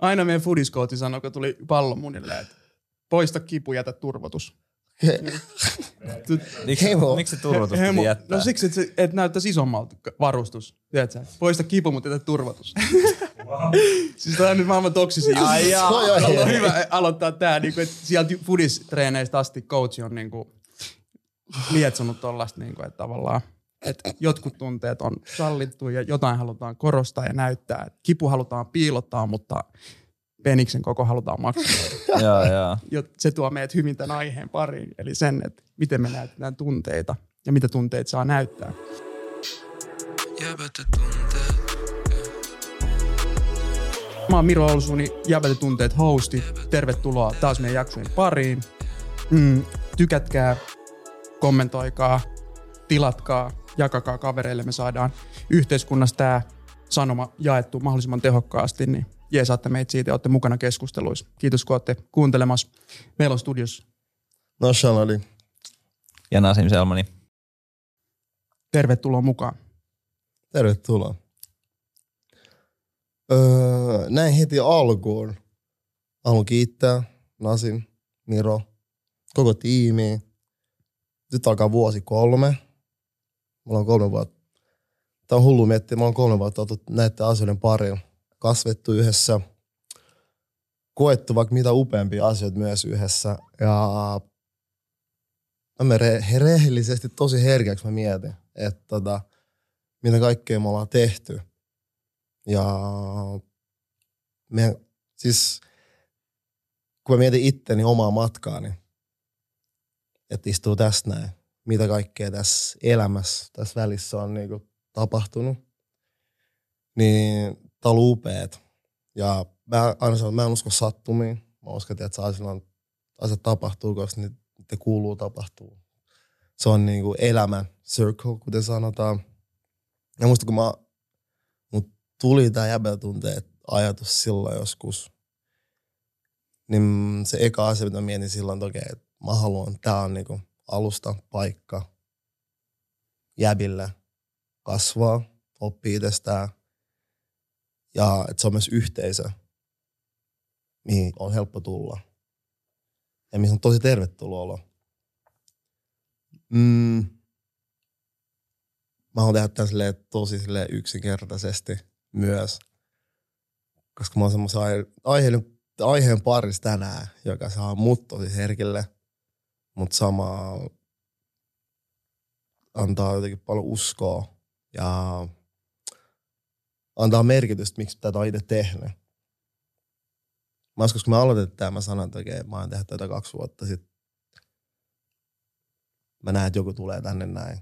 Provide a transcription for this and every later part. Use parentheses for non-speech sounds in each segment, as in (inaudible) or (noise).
Aina meidän fudiskooti sanoi, kun tuli pallo munille, että poista kipu, jätä turvotus. (laughs) Miksi, Hemo. miksi se turvotus Hemo- piti jättää? No siksi, että, se, että näyttäisi isommalta varustus. Tiedätkö? Poista kipu, mutta jätä turvotus. (laughs) siis tämä on nyt maailman toksisin. Ai jaa. On hyvä aloittaa tää, niinku, että sieltä fudistreeneistä asti coach on niinku, lietsonut tollasta, niinku, että tavallaan että jotkut tunteet on sallittu ja jotain halutaan korostaa ja näyttää. Et kipu halutaan piilottaa, mutta peniksen koko halutaan maksimoida. (laughs) joo, joo. Jo- Se tuo meidät hyvin tämän aiheen pariin, eli sen, että miten me näytetään tunteita ja mitä tunteita saa näyttää. Jäbätä tunteet, Mä oon Miro Olsuni, Jäbätä tunteet hosti. Tervetuloa taas meidän jaksojen pariin. Mm, tykätkää, kommentoikaa, tilatkaa, jakakaa kavereille. Me saadaan yhteiskunnassa tämä sanoma jaettu mahdollisimman tehokkaasti, niin jeesaatte meitä siitä ja olette mukana keskusteluissa. Kiitos kun olette kuuntelemassa. Meillä on studios. No Sean oli. Ja Nasim Selmani. Tervetuloa mukaan. Tervetuloa. Öö, näin heti alkuun. Haluan kiittää Nasin, Miro, koko tiimi. Nyt alkaa vuosi kolme. Mulla on kolme vuotta. Tää on hullu miettiä. Mä oon kolme vuotta oltu näiden asioiden pariin. Kasvettu yhdessä. Koettu vaikka mitä upeampia asioita myös yhdessä. Ja mä re- rehellisesti tosi herkäksi mä mietin, että tota, mitä kaikkea me ollaan tehty. Ja me, siis kun mä mietin itteni omaa matkaani, että istuu tässä näin, mitä kaikkea tässä elämässä, tässä välissä on niinku tapahtunut, niin tää ollut upeet. Ja mä aina sanon, mä en usko sattumiin. Mä uskon, että asiat, asiat tapahtuu, koska ne, ne kuuluu tapahtuu. Se on niinku elämän circle, kuten sanotaan. Ja muista kun mä, mut tuli tää jäbätunteet ajatus silloin joskus, niin se eka asia, mitä mietin silloin, että okei, että mä haluan, tää on niinku alusta, paikka, jäbille kasvaa, oppii itsestään. Ja että se on myös yhteisö, mihin on helppo tulla. Ja missä on tosi tervetuloa olo. Mm, mä haluan tehdä tämän tosi silleen yksinkertaisesti myös. Koska mä oon semmoisen aihe, aiheen, aiheen parissa tänään, joka saa mut tosi herkille, mutta sama antaa jotenkin paljon uskoa ja antaa merkitystä, miksi tätä on itse tehnyt. Mä joskus, kun mä aloitin tämä, mä sanoin, että okei, mä oon tehnyt tätä kaksi vuotta sitten. Mä näen, että joku tulee tänne näin.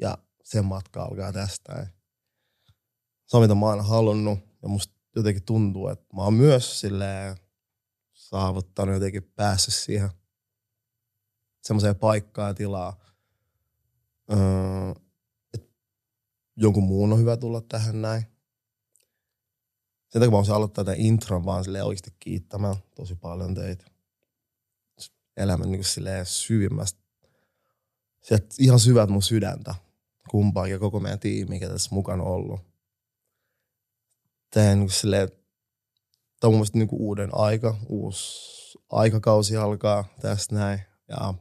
Ja sen matka alkaa tästä. Se on mitä mä oon halunnut. Ja musta jotenkin tuntuu, että mä oon myös silleen saavuttanut jotenkin päässyt siihen semmoiseen paikkaan ja tilaa. Öö, jonkun muun on hyvä tulla tähän näin. Sen takia mä haluaisin aloittaa tämän intron vaan silleen oikeasti kiittämään tosi paljon teitä. Elämän niin silleen syvimmästä. Sieltä ihan syvät mun sydäntä kumpaakin ja koko meidän tiimi, mikä tässä mukana on ollut. Tämä, niin silleen, tämä on mun mielestä niin uuden aika, uusi aikakausi alkaa tästä näin. Ja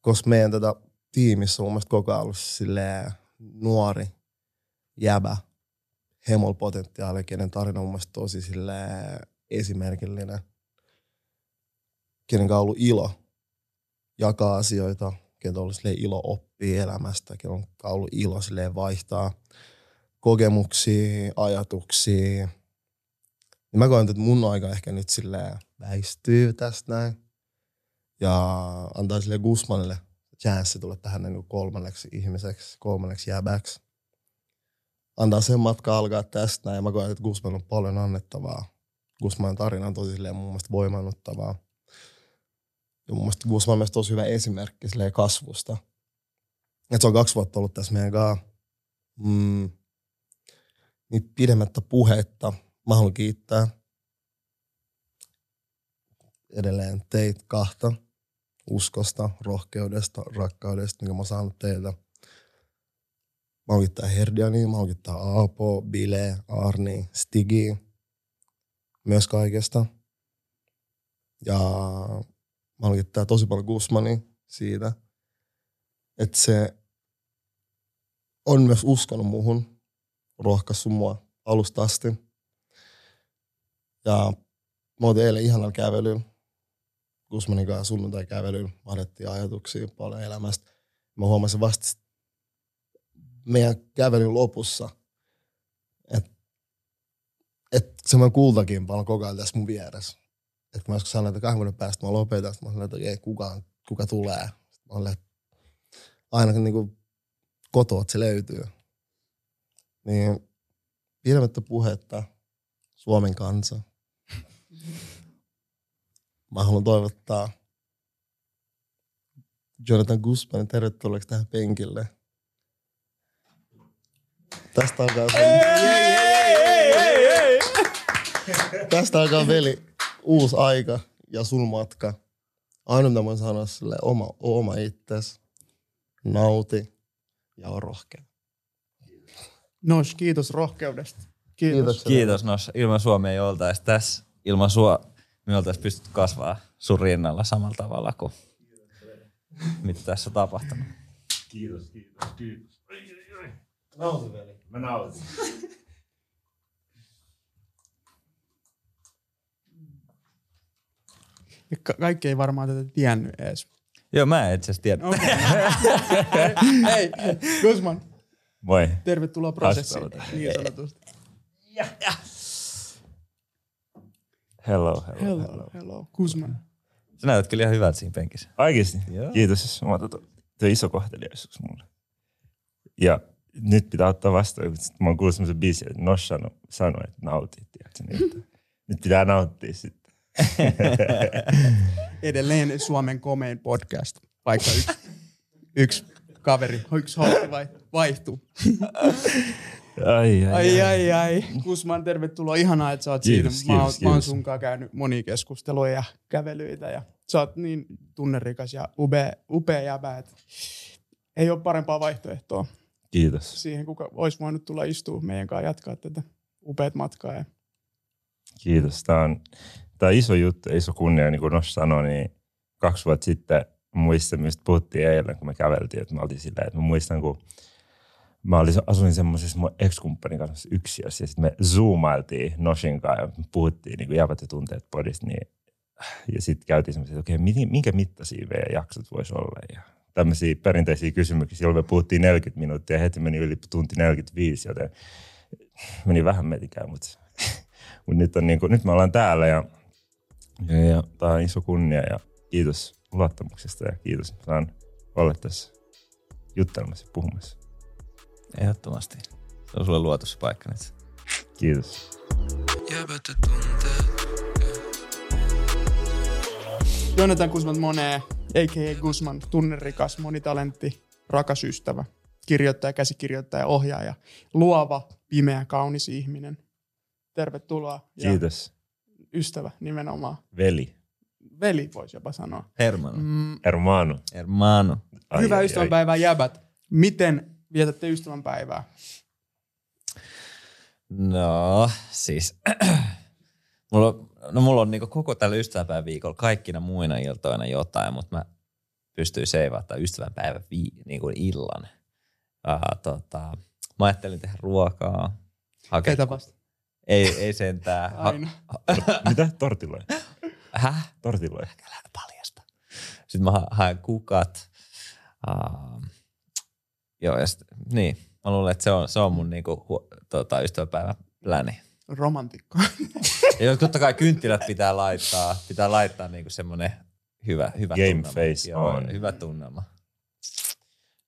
koska meidän tätä tiimissä on mun koko ajan ollut nuori jäbä, hemol potentiaali, kenen tarina on mun mielestä tosi silleen esimerkillinen. Kenen on ollut ilo jakaa asioita, kenen on ollut ilo oppia elämästä, kenen on ollut ilo silleen vaihtaa kokemuksia, ajatuksia. Niin mä koen, että mun aika ehkä nyt silleen väistyy tästä näin. Ja antaa sille Guzmanille chanssi tulla tähän niin kolmanneksi ihmiseksi, kolmanneksi jäbäksi. Antaa sen matka alkaa tästä. Ja mä koen, että Guzman on paljon annettavaa. Guzmanin tarina on tosi silleen mun mielestä voimannuttavaa. Ja mun mielestä Guzman on myös tosi hyvä esimerkki silleen kasvusta. Et se on kaksi vuotta ollut tässä meidän kanssa. Mm. Niin pidemmättä puhetta mä haluan kiittää edelleen teitä kahta uskosta, rohkeudesta, rakkaudesta, minkä mä oon saanut teiltä. Mä haluan kiittää Herdiani, mä haluan kiittää Aapo, Bile, Arni, Stigi. myös kaikesta. Ja mä haluan kiittää tosi paljon Gusmani siitä, että se on myös uskonut muhun, rohkaissut mua alusta asti. Ja mä otin eilen ihanalla kävelyllä, Gusmanin kanssa sunnuntai kävelyllä, vahdettiin ajatuksia paljon elämästä. Mä huomasin vasta meidän kävelyn lopussa, että et semmoinen kultakin paljon koko ajan tässä mun vieressä. Kun mä joskus sanoin, että kahden vuoden päästä mä lopetan, mä sanoin, että ei kukaan, kuka tulee. Mä olen, että ainakin niin kotoa, että se löytyy. Niin pidemmättä puhetta Suomen kansa. (laughs) Mä haluan toivottaa Jonathan Guzmanin tervetulleeksi tähän penkille. Tästä alkaa Tästä alkaa veli uusi aika ja sun matka. Ainoa mitä voin sanoa sille oma, oma itses. Nauti ja on rohkea. Nos, kiitos rohkeudesta. Kiitos. Kiitos. Kiitos Nos. Ilman Suomea ei oltaisi tässä. Ilman sua me oltaisiin pystytty kasvaa sun rinnalla samalla tavalla kuin mitä tässä on tapahtunut. Kiitos, kiitos, kiitos. Nauti veli. Mä nautin. Ja ka- kaikki ei varmaan tätä tiennyt edes. Joo, mä en itse asiassa tiedä. Okei. (laughs) Hei, Guzman, Moi. tervetuloa prosessiin. Niin sanotusti. Hello, hello, hello. Hello, hello. Guzman. Sä näytät kyllä ihan hyvältä siinä penkissä. Oikeesti? Joo. Kiitos. Mä otan tuo iso kohteliaisuus mulle. Ja nyt pitää ottaa vastaan, kun mä oon kuullut semmoisen biisin, että Nosh sanoi, että nautit. tiedätkö, niin että (laughs) nyt pitää nauttia sitten. (laughs) Edelleen Suomen komein podcast, vaikka yksi, yksi kaveri, yksi hosti vai, vaihtuu. (laughs) Ai, ai, Ai, ai, ai. Guzman, tervetuloa. Ihanaa, että sä oot Kiitos, siinä. Mä, kiitos, mä oon sunkaan käynyt monia keskusteluja ja kävelyitä ja sä oot niin tunnerikas ja upea, upea jäbä, että ei ole parempaa vaihtoehtoa Kiitos. siihen, kuka olisi voinut tulla istua meidän kanssa jatkaa tätä upeat matkaa. Ja Kiitos. Tämä on, tämä on iso juttu, iso kunnia, niin kuin Nosh sanoi, niin kaksi vuotta sitten muistan, mistä puhuttiin eilen, kun me käveltiin, että me oltiin silleen, että mä muistan, kun mä olin, asuin semmoisessa mun ex-kumppanin kanssa yksiössä, ja sitten me zoomailtiin Noshin kanssa, ja puhuttiin niin jävät ja tunteet podista, niin, ja sitten käytiin semmoisia, että okei, okay, minkä mittaisia V-jaksot voisi olla, ja tämmöisiä perinteisiä kysymyksiä, silloin me puhuttiin 40 minuuttia, ja heti meni yli tunti 45, joten meni vähän metikään, mutta (laughs) mutta nyt, on niin kuin, nyt me ollaan täällä ja, ja, ja tämä on iso kunnia ja kiitos luottamuksesta ja kiitos, että saan olla tässä juttelemassa ja puhumassa. Ehdottomasti. Se on sulle luotu se paikka nyt. Kiitos. Jonathan Guzman Monee, a.k.a. Guzman, tunnerikas, monitalentti, rakas ystävä, kirjoittaja, käsikirjoittaja, ohjaaja, luova, pimeä, kaunis ihminen. Tervetuloa. Ja Kiitos. ystävä nimenomaan. Veli. Veli voisi jopa sanoa. Hermano. Mm, Hermano. Hermano. Ai, hyvää ai, ystävänpäivää jäbät. Miten vietätte ystävänpäivää? No, siis... (clears throat) mulla, on- no mulla on niinku koko tällä ystävänpäivän viikolla kaikkina muina iltoina jotain, mutta mä pystyin seivaamaan tämän ystävänpäivän vi, niinku illan. Uh, tota, mä ajattelin tehdä ruokaa. Hakea, Ketä vasta? ei, ei sentään. (laughs) Ha, Aina. Mitä? Tortilloja? (laughs) häh? Tortilloja. Älä paljasta. Sitten mä ha- haen kukat. Uh, joo, ja sit, niin. Mä luulen, että se on, se on mun niinku, hu, tota, ystävänpäivän pläni. Romantikko. Ja totta kai kynttilät pitää laittaa. Pitää laittaa niinku semmonen hyvä, hyvä Game tunnelma. face Joo, on. Hyvä tunnelma.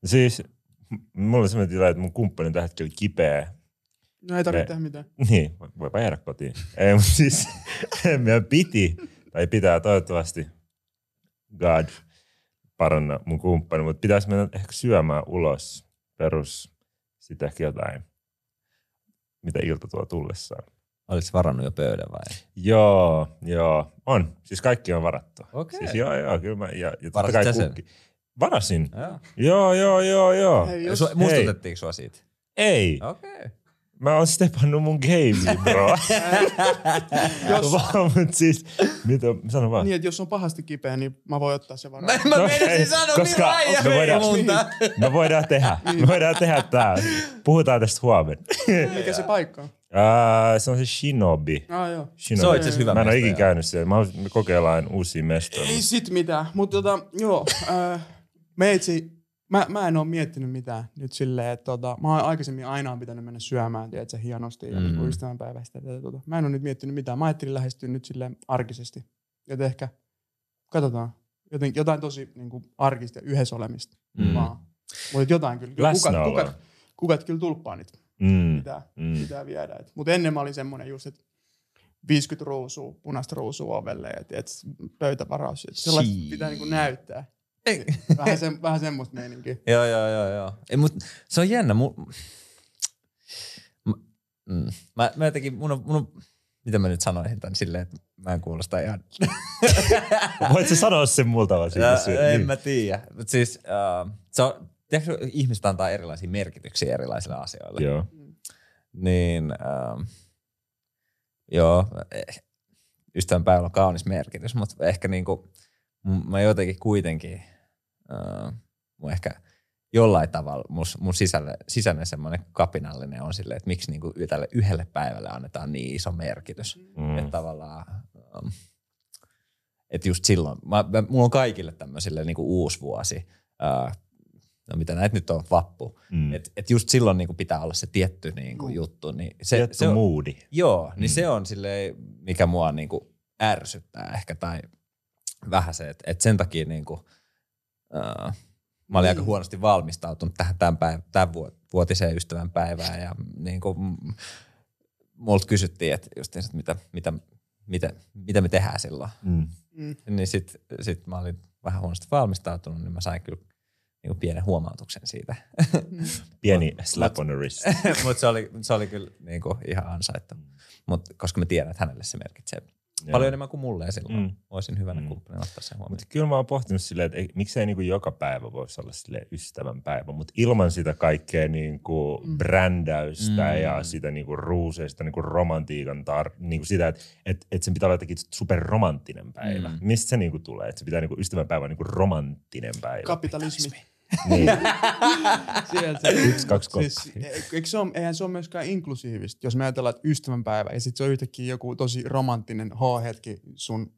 Siis mulla on sellainen tilanne, että mun kumppani tällä hetkellä kipeä. No ei tarvitse Me- tehdä mitään. Niin, voi- voipa jäädä kotiin. Ei, mutta siis (laughs) meidän piti, tai pitää toivottavasti, God, paranna mun kumppani, mutta pitäisi mennä ehkä syömään ulos perus, sitten ehkä jotain, mitä ilta tuo tullessaan. Olis varannut jo pöydän vai? Joo, joo, on. Siis kaikki on varattu. Okei. Siis joo, joo, kyllä mä, ja, ja totta kai kukki. Varasin. Joo. Joo, joo, joo, joo. Hei, su- muistutettiinko sua siitä? Ei. Okei. Okay. Mä oon stepannut mun gameen, bro. (laughs) Jos, Vaan, mut siis, mitä, sano vaan. niin, että jos on pahasti kipeä, niin mä voin ottaa sen varaan. Mä, mä No meinasin ei, sanoa koska niin raija me voidaan- monta. Me voidaan tehdä, me voidaan tehdä tää. Puhutaan tästä huomenna. Mikä se paikka on? Uh, se on se Shinobi. Ah, joo. Shinobi. Se on itse asiassa hyvä Mä en ole ikinä käynyt siellä. Mä me kokeillaan uusia mestoja. Ei sit mitään, mutta tota, joo, äh, meitsi, mä, mä en oo miettinyt mitään nyt silleen, että tota, mä oon aikaisemmin aina pitänyt mennä syömään, tiedätkö, hienosti ja Mm. mm. ystävänpäivästä. Tätä, tota. Mä en oo nyt miettinyt mitään, mä ajattelin lähestyä nyt silleen arkisesti. Että ehkä, katsotaan, joten, jotain tosi niin kuin, arkista ja yhdessä olemista Mm. vaan. Mutta jotain kyllä, kyllä kukat, kukat, kukat kyllä tulppaa nyt Mm. pitää, Mm. pitää viedä. Mutta ennen mä olin semmonen just, että 50 ruusua, punaista ruusua ovelle ja tiedät, pöytävaraus. Sellaista pitää niinku näyttää. Ei. Vähän, se, vähän semmoista meininkiä. (laughs) Joo, joo, joo, joo. Ei, mut se on jännä. Mu... Mä, mm. mä, mä jotenkin, mun on, mun on, mitä mä nyt sanoisin tän silleen, että mä en kuulosta ihan... (laughs) Voit sä sanoa sen multa vaan siitä? Ja, en niin. mä tiedä. Mut siis, uh, se on, tiedätkö, ihmiset antaa erilaisia merkityksiä erilaisille asioille. Joo. Niin, um, joo, eh, ystävänpäivällä on kaunis merkitys, mutta ehkä niinku, mä jotenkin kuitenkin, uh, mun ehkä jollain tavalla mus, mun sisälle, sisäinen semmoinen kapinallinen on silleen, että miksi niinku tälle yhdelle päivälle annetaan niin iso merkitys. Mm. Mm. Että tavallaan, um, että just silloin, mä, mä, mulla on kaikille tämmöisille niinku uusi vuosi, uh, no mitä näitä nyt on, vappu, Mm. et, et just silloin niinku pitää olla se tietty niinku Juu. juttu. Niin se, Tietty se on, moodi. Joo, niin Mm. se on silleen, mikä mua niinku ärsyttää ehkä tai vähän se, että et sen takia niinku, uh, mä olin Niin. aika huonosti valmistautunut tähän tämän, päiv- tämän vuot- vuotiseen ystävän päivään ja niinku, m- multa kysyttiin, että just että mitä, mitä, mitä, mitä me tehdään silloin. Mm. Mm. Niin sit, sit mä olin vähän huonosti valmistautunut, niin mä sain kyllä niinku pienen huomautuksen siitä. (laughs) Pieni slap on the wrist. (laughs) Mutta se oli, se oli kyllä niinku ihan ansaittu. Mut, koska mä tiedän, että hänelle se merkitsee Joo. paljon enemmän kuin mulle silloin Mm. olisin hyvänä Mm. kumppanina ottaa sen huomioon. Mutta kyllä mä oon pohtinut silleen, että ei, miksei niinku joka päivä voisi olla sille ystävän päivä, mutta ilman sitä kaikkea niinku Mm. brändäystä Mm. ja sitä niinku ruuseista niinku romantiikan, tar- niinku sitä, että et, et sen pitää olla jotenkin superromanttinen päivä. Mm. Mistä se niinku tulee? Että se pitää niinku ystävän päivä niinku romanttinen päivä. Kapitalismi. Niin. (laughs) Sieltä. Yksi, kaksi. Siis, e- eikö se ole, eihän se ole myöskään inklusiivista, jos me ajatellaan, että ystävänpäivä ja sitten se on yhtäkkiä joku tosi romanttinen H-hetki sun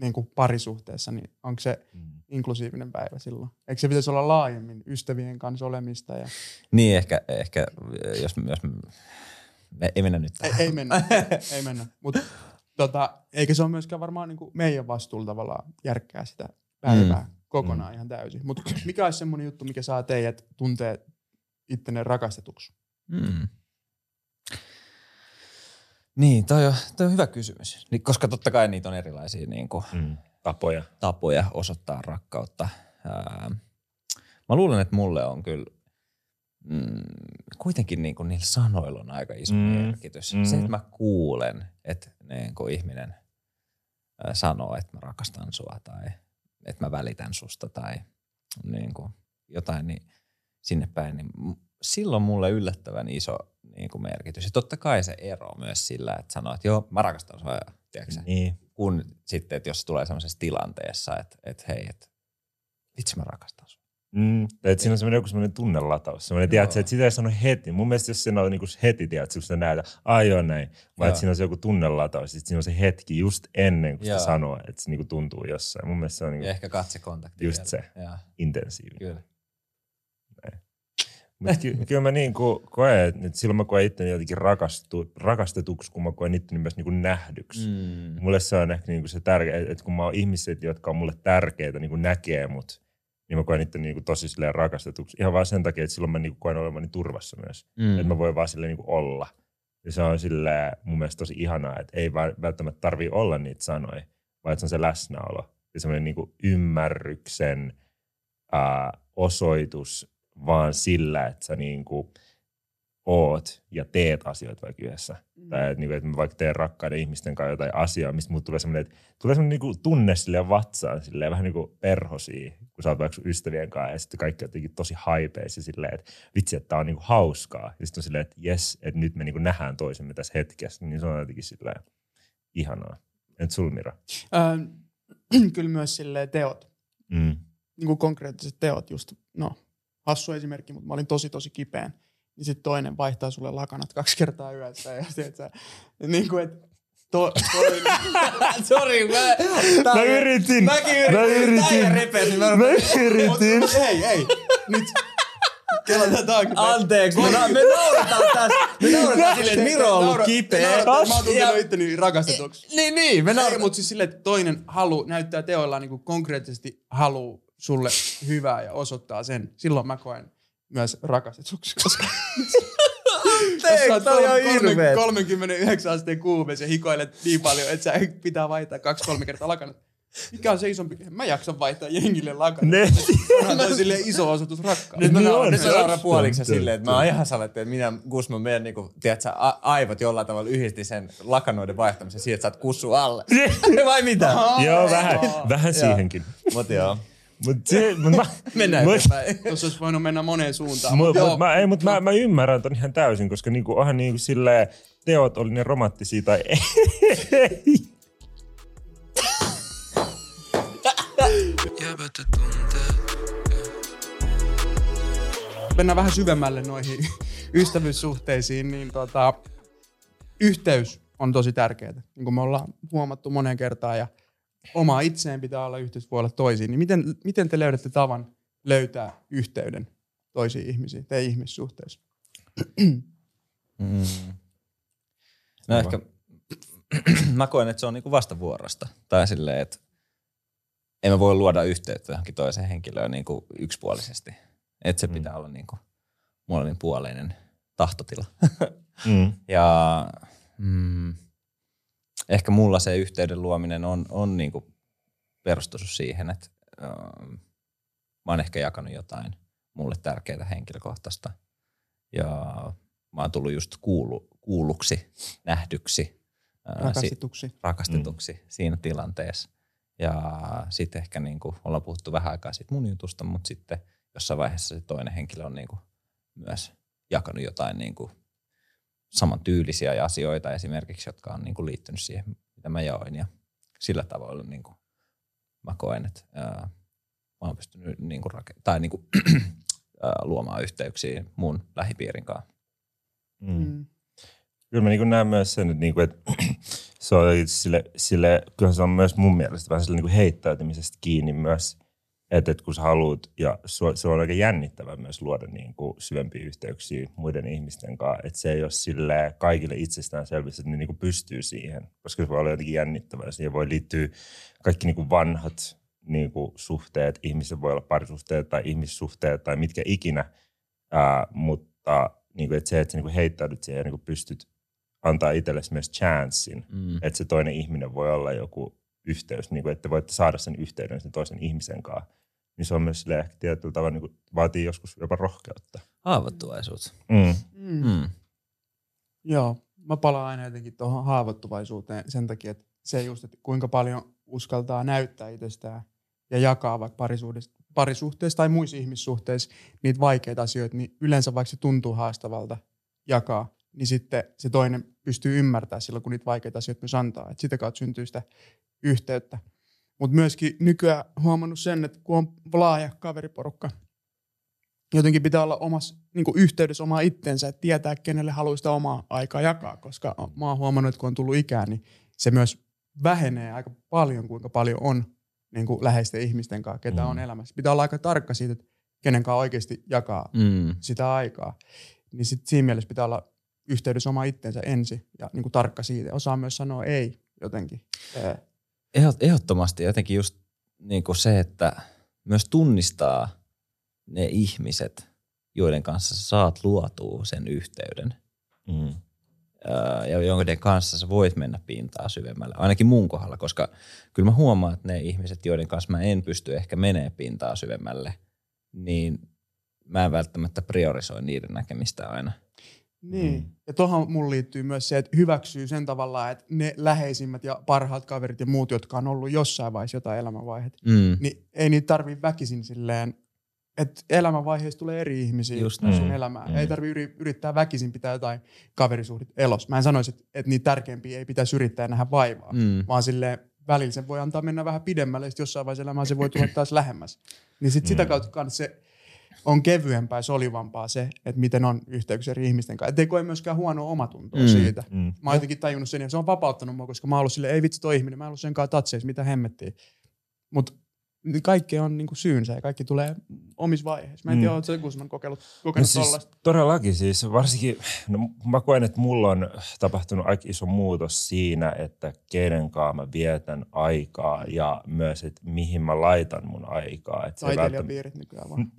niin kuin parisuhteessa, niin onko se Mm. inklusiivinen päivä silloin? Eikö se pitäisi olla laajemmin ystävien kanssa olemista? Ja... Niin ehkä, ehkä jos, jos me, ei mennä nyt Ei, tähän. ei mennä, ei mennä. Mutta tota, eikä se ole myöskään varmaan niin kuin meidän vastuulla tavallaan järkkää sitä päivää mm. Kokonaan mm. ihan täysin. Mutta mikä olisi semmoinen juttu, mikä saa teidät tuntee ittenne rakastetuksi? Mm. Niin, toi on, toi on hyvä kysymys. Niin, koska totta kai niitä on erilaisia niin kuin, Mm. Tapoja. tapoja osoittaa rakkautta. Ää, mä luulen, että mulle on kyllä mm, kuitenkin niin kuin niillä sanoilla on aika iso Mm, merkitys. mm. Se, että mä kuulen, että niin kuin ihminen sanoo, että mä rakastan sua tai että mä välitän susta tai niin kuin jotain niin sinne päin, niin silloin mulle yllättävän iso niin kuin merkitys. Ja totta kai se ero myös sillä, että sanoo, että joo, mä rakastan sua, tiedätkö? Niin. kun sitten, että jos tulee sellaisessa tilanteessa, että, että hei, että vitsi mä rakastan sua. Mm, tai että siinä on semmoinen joku semmoinen tunnelataus. Semmoinen, tiedätkö, että sitä ei sano heti. Mun mielestä jos siinä on niinku heti, tiedätkö, kun sitä näet, ai joo näin. Joo. että siinä on se joku tunnelataus. Sitten siinä on se hetki just ennen kuin sitä Joo. sanoo, että se niinku tuntuu jossain. Mun mielestä se on niinku Ja ehkä katsekontakti. Just vielä. se. Ja, intensiivinen. kyllä. Mutta ky- kyllä mä niin kuin koen, että silloin mä koen itteni jotenkin rakastu, rakastetuksi, kun mä koen itteni myös niin kuin nähdyksi. Mm. Mulle se on ehkä niin kuin se tärkeä, että kun mä oon ihmiset, jotka on mulle tärkeitä, niin kuin näkee mut, niin mä koen itteni niin kuin tosi silleen rakastetuksi. Ihan vaan sen takia, että silloin mä niin kuin koen olevani turvassa myös. Mm. Että mä voin vaan silleen niin kuin olla. Ja se on silleen mun mielestä tosi ihanaa, että ei välttämättä tarvii olla niitä sanoja, vaan että se on se läsnäolo. Ja semmoinen niin kuin ymmärryksen ää, osoitus vaan sillä, että sä niin kuin oot ja teet asioita vaikka yhdessä. Mm. Tai että, niin kuin, että mä vaikka teen rakkaiden ihmisten kanssa jotain asiaa, mistä mut tulee semmoinen, että tulee semmoinen niin tunne silleen vatsaan, silleen vähän niin kuin perhosia, kun sä oot vaikka ystävien kanssa ja sitten kaikki jotenkin tosi haipeissa silleen, että vitsi, että tää on niin kuin hauskaa. Ja sitten on silleen, että jes, että nyt me niin kuin nähdään toisemme tässä hetkessä, niin se on jotenkin silleen ihanaa. Et sul Mira? Öö, (clears throat) kyllä myös silleen teot. Mm. Niin kuin konkreettiset teot just, no hassu esimerkki, mutta mä olin tosi tosi kipeän niin sitten toinen vaihtaa sulle lakanat kaksi kertaa yössä. Ja sit sä, niin kuin, että to, toinen... (laughs) Sori, mä... Mä yritin. Mäkin yritin. Mä yritin. Repesin, mä, mä yritin. Mut, ei, ei. Nyt kelataan taaksepäin. Anteeksi, me, me naurataan tässä. Me naurataan silleen, että Miro on ollut kipeä. Mä oon tuntenut itteni rakastetuksi. Niin, niin. Me naurataan. Mutta siis silleen, että toinen halu, näyttää teoillaan niin konkreettisesti halu sulle hyvää ja osoittaa sen. Silloin mä koen myös rakastetuksi, koska Anteeksi, toi on hirveet. 39 asteen kuumeessa ja hikoilet niin paljon, että sä pitää vaihtaa kaksi-kolme kertaa lakanat. Mikä on se isompi? Mä jaksan vaihtaa jengille lakanat. Ne. Onhan toi silleen iso osoitus rakkautta. Nyt mä nyt mä nauran puoliksi silleen, että mä oon ihan saletti, että minä Gusman meidän niinku, tiedätkö, aivot jollain tavalla yhdisti sen lakanoiden vaihtamisen siihen, että sä oot kussu alle. Vai mitä? Joo, vähän, vähän siihenkin. Mut joo. Mut se, mut mä, (laughs) Mennään mut, eteenpäin. (laughs) Tuossa olisi voinut mennä moneen suuntaan. Mut, Mut, mut, mä, ei, mut mä, mä ymmärrän ton ihan täysin, koska niinku, onhan niinku silleen, teot oli ne romanttisia tai ei. (laughs) Mennään vähän syvemmälle noihin ystävyyssuhteisiin, niin tota, yhteys on tosi tärkeää. Niin kuin me ollaan huomattu moneen kertaan ja oma itseen pitää olla yhteys voi olla toisiin. Niin miten, miten te löydätte tavan löytää yhteyden toisiin ihmisiin, te ihmissuhteissa? Mm. No ehkä mä koen, että se on niinku vastavuorosta. Tai silleen, että en mä voi luoda yhteyttä johonkin toiseen henkilöön niinku yksipuolisesti. Että se mm. pitää olla niinku molemmin puoleinen tahtotila. Mm. (laughs) ja mm, ehkä mulla se yhteyden luominen on, on niinku perustunut siihen, että ähm, mä oon ehkä jakanut jotain mulle tärkeää henkilökohtaista. Ja mä oon tullut just kuulu, kuulluksi, nähdyksi, ää, Rakastetuksi. Si, rakastetuksi mm. siinä tilanteessa. Ja sitten ehkä niinku, ollaan puhuttu vähän aikaa siitä mun jutusta, mutta sitten jossain vaiheessa se toinen henkilö on niinku myös jakanut jotain niinku samantyylisiä asioita esimerkiksi, jotka on niinku liittynyt siihen, mitä mä jaoin. Ja sillä tavalla niinku mä koen, että ää, mä oon pystynyt niinku rake- tai niinku, (clears throat) ää, luomaan yhteyksiä mun lähipiirin kanssa. Mm. Mm. Kyllä mä niin näen myös sen, että, niinku, että (clears throat) se on sille, sille, kyllä se on myös mun mielestä vähän sille niin heittäytymisestä kiinni myös, että, että kun sä haluat, ja se on aika jännittävää myös luoda niin kuin syvempiä yhteyksiä muiden ihmisten kanssa, että se ei ole sille kaikille itsestäänselvyys, että ne niin kuin pystyy siihen, koska se voi olla jotenkin jännittävää. Siihen voi liittyä kaikki niin kuin vanhat niin kuin suhteet, ihmiset voi olla parisuhteet tai ihmissuhteet tai mitkä ikinä, ää, mutta niin kuin, että se, että sä niin kuin heittäydyt siihen ja niin kuin pystyt antaa itsellesi myös chanssin, Mm. että se toinen ihminen voi olla joku yhteys, niin kuin, että voitte saada sen yhteyden sen toisen ihmisen kanssa. Niin se on myös silleen ehkä tietyllä tavalla niin kuin, vaatii joskus jopa rohkeutta. Haavoittuvaisuus. Mm. Mm. Mm. Joo, mä palaan aina jotenkin tuohon haavoittuvaisuuteen sen takia, että se just, että kuinka paljon uskaltaa näyttää itsestään ja jakaa vaikka parisuhteessa, parisuhteessa tai muissa ihmissuhteissa niitä vaikeita asioita, niin yleensä vaikka se tuntuu haastavalta jakaa, niin sitten se toinen pystyy ymmärtämään silloin, kun niitä vaikeita asioita myös antaa. Et sitä kautta syntyy sitä yhteyttä. Mutta myöskin nykyään huomannut sen, että kun on laaja kaveriporukka, jotenkin pitää olla omassa niin yhteydessä omaa itteensä, että tietää, kenelle haluaa sitä omaa aikaa jakaa, koska mä oon huomannut, että kun on tullut ikään, niin se myös vähenee aika paljon, kuinka paljon on niin kuin läheisten ihmisten kanssa, ketä Mm. on elämässä. Pitää olla aika tarkka siitä, että kenen kanssa oikeasti jakaa Mm. sitä aikaa. Niin sit siinä mielessä pitää olla yhteydessä oma itteensä ensin ja niin kuin tarkka siitä. Osaa myös sanoa ei jotenkin. Ehdottomasti jotenkin just niin kuin se, että myös tunnistaa ne ihmiset, joiden kanssa sä saat luotua sen yhteyden. Mm. Ja joiden kanssa sä voit mennä pintaa syvemmälle, ainakin mun kohdalla, koska kyllä mä huomaan, että ne ihmiset, joiden kanssa mä en pysty ehkä menee pintaa syvemmälle, niin mä en välttämättä priorisoi niiden näkemistä aina. Niin. Mm. Ja tuohon mun liittyy myös se, että hyväksyy sen tavalla, että ne läheisimmät ja parhaat kaverit ja muut, jotka on ollut jossain vaiheessa jotain elämänvaiheet, Mm. niin ei niitä tarvii väkisin silleen, että elämänvaiheessa tulee eri ihmisiä Just sun näin. elämään. Mm. Ei tarvii yri- yrittää väkisin pitää jotain kaverisuhdit elos. Mä en sanoisi, että, että niitä tärkeimpiä ei pitäisi yrittää nähdä vaivaa, Mm. vaan silleen välillä sen voi antaa mennä vähän pidemmälle, ja jossain vaiheessa elämää se voi tulla (clears throat) taas lähemmäs. Niin sit sitä Mm. kautta se on kevyempää solivampaa se, että miten on yhteyksiä eri ihmisten kanssa. Ettei koe myöskään huonoa omatuntoa Mm. siitä. Mm. Mä oon jotenkin tajunnut sen ja se on vapauttanut mua, koska mä oon ollut silleen, ei vitsi toi ihminen, mä en ollut sen kanssa tatseissa, mitä hemmettiin. Mutta kaikki on niinku syynsä ja kaikki tulee omissa vaiheissa. Mä en Mm. tiedä, ootko sä Guzman kokeillut, No kokenut siis, tollaista? todellakin siis, varsinkin, no mä koen, että mulla on tapahtunut aika iso muutos siinä, että keiden kanssa mä vietän aikaa ja myös, että mihin mä laitan mun aikaa. Että Taiteilijapiirit nykyään vaan.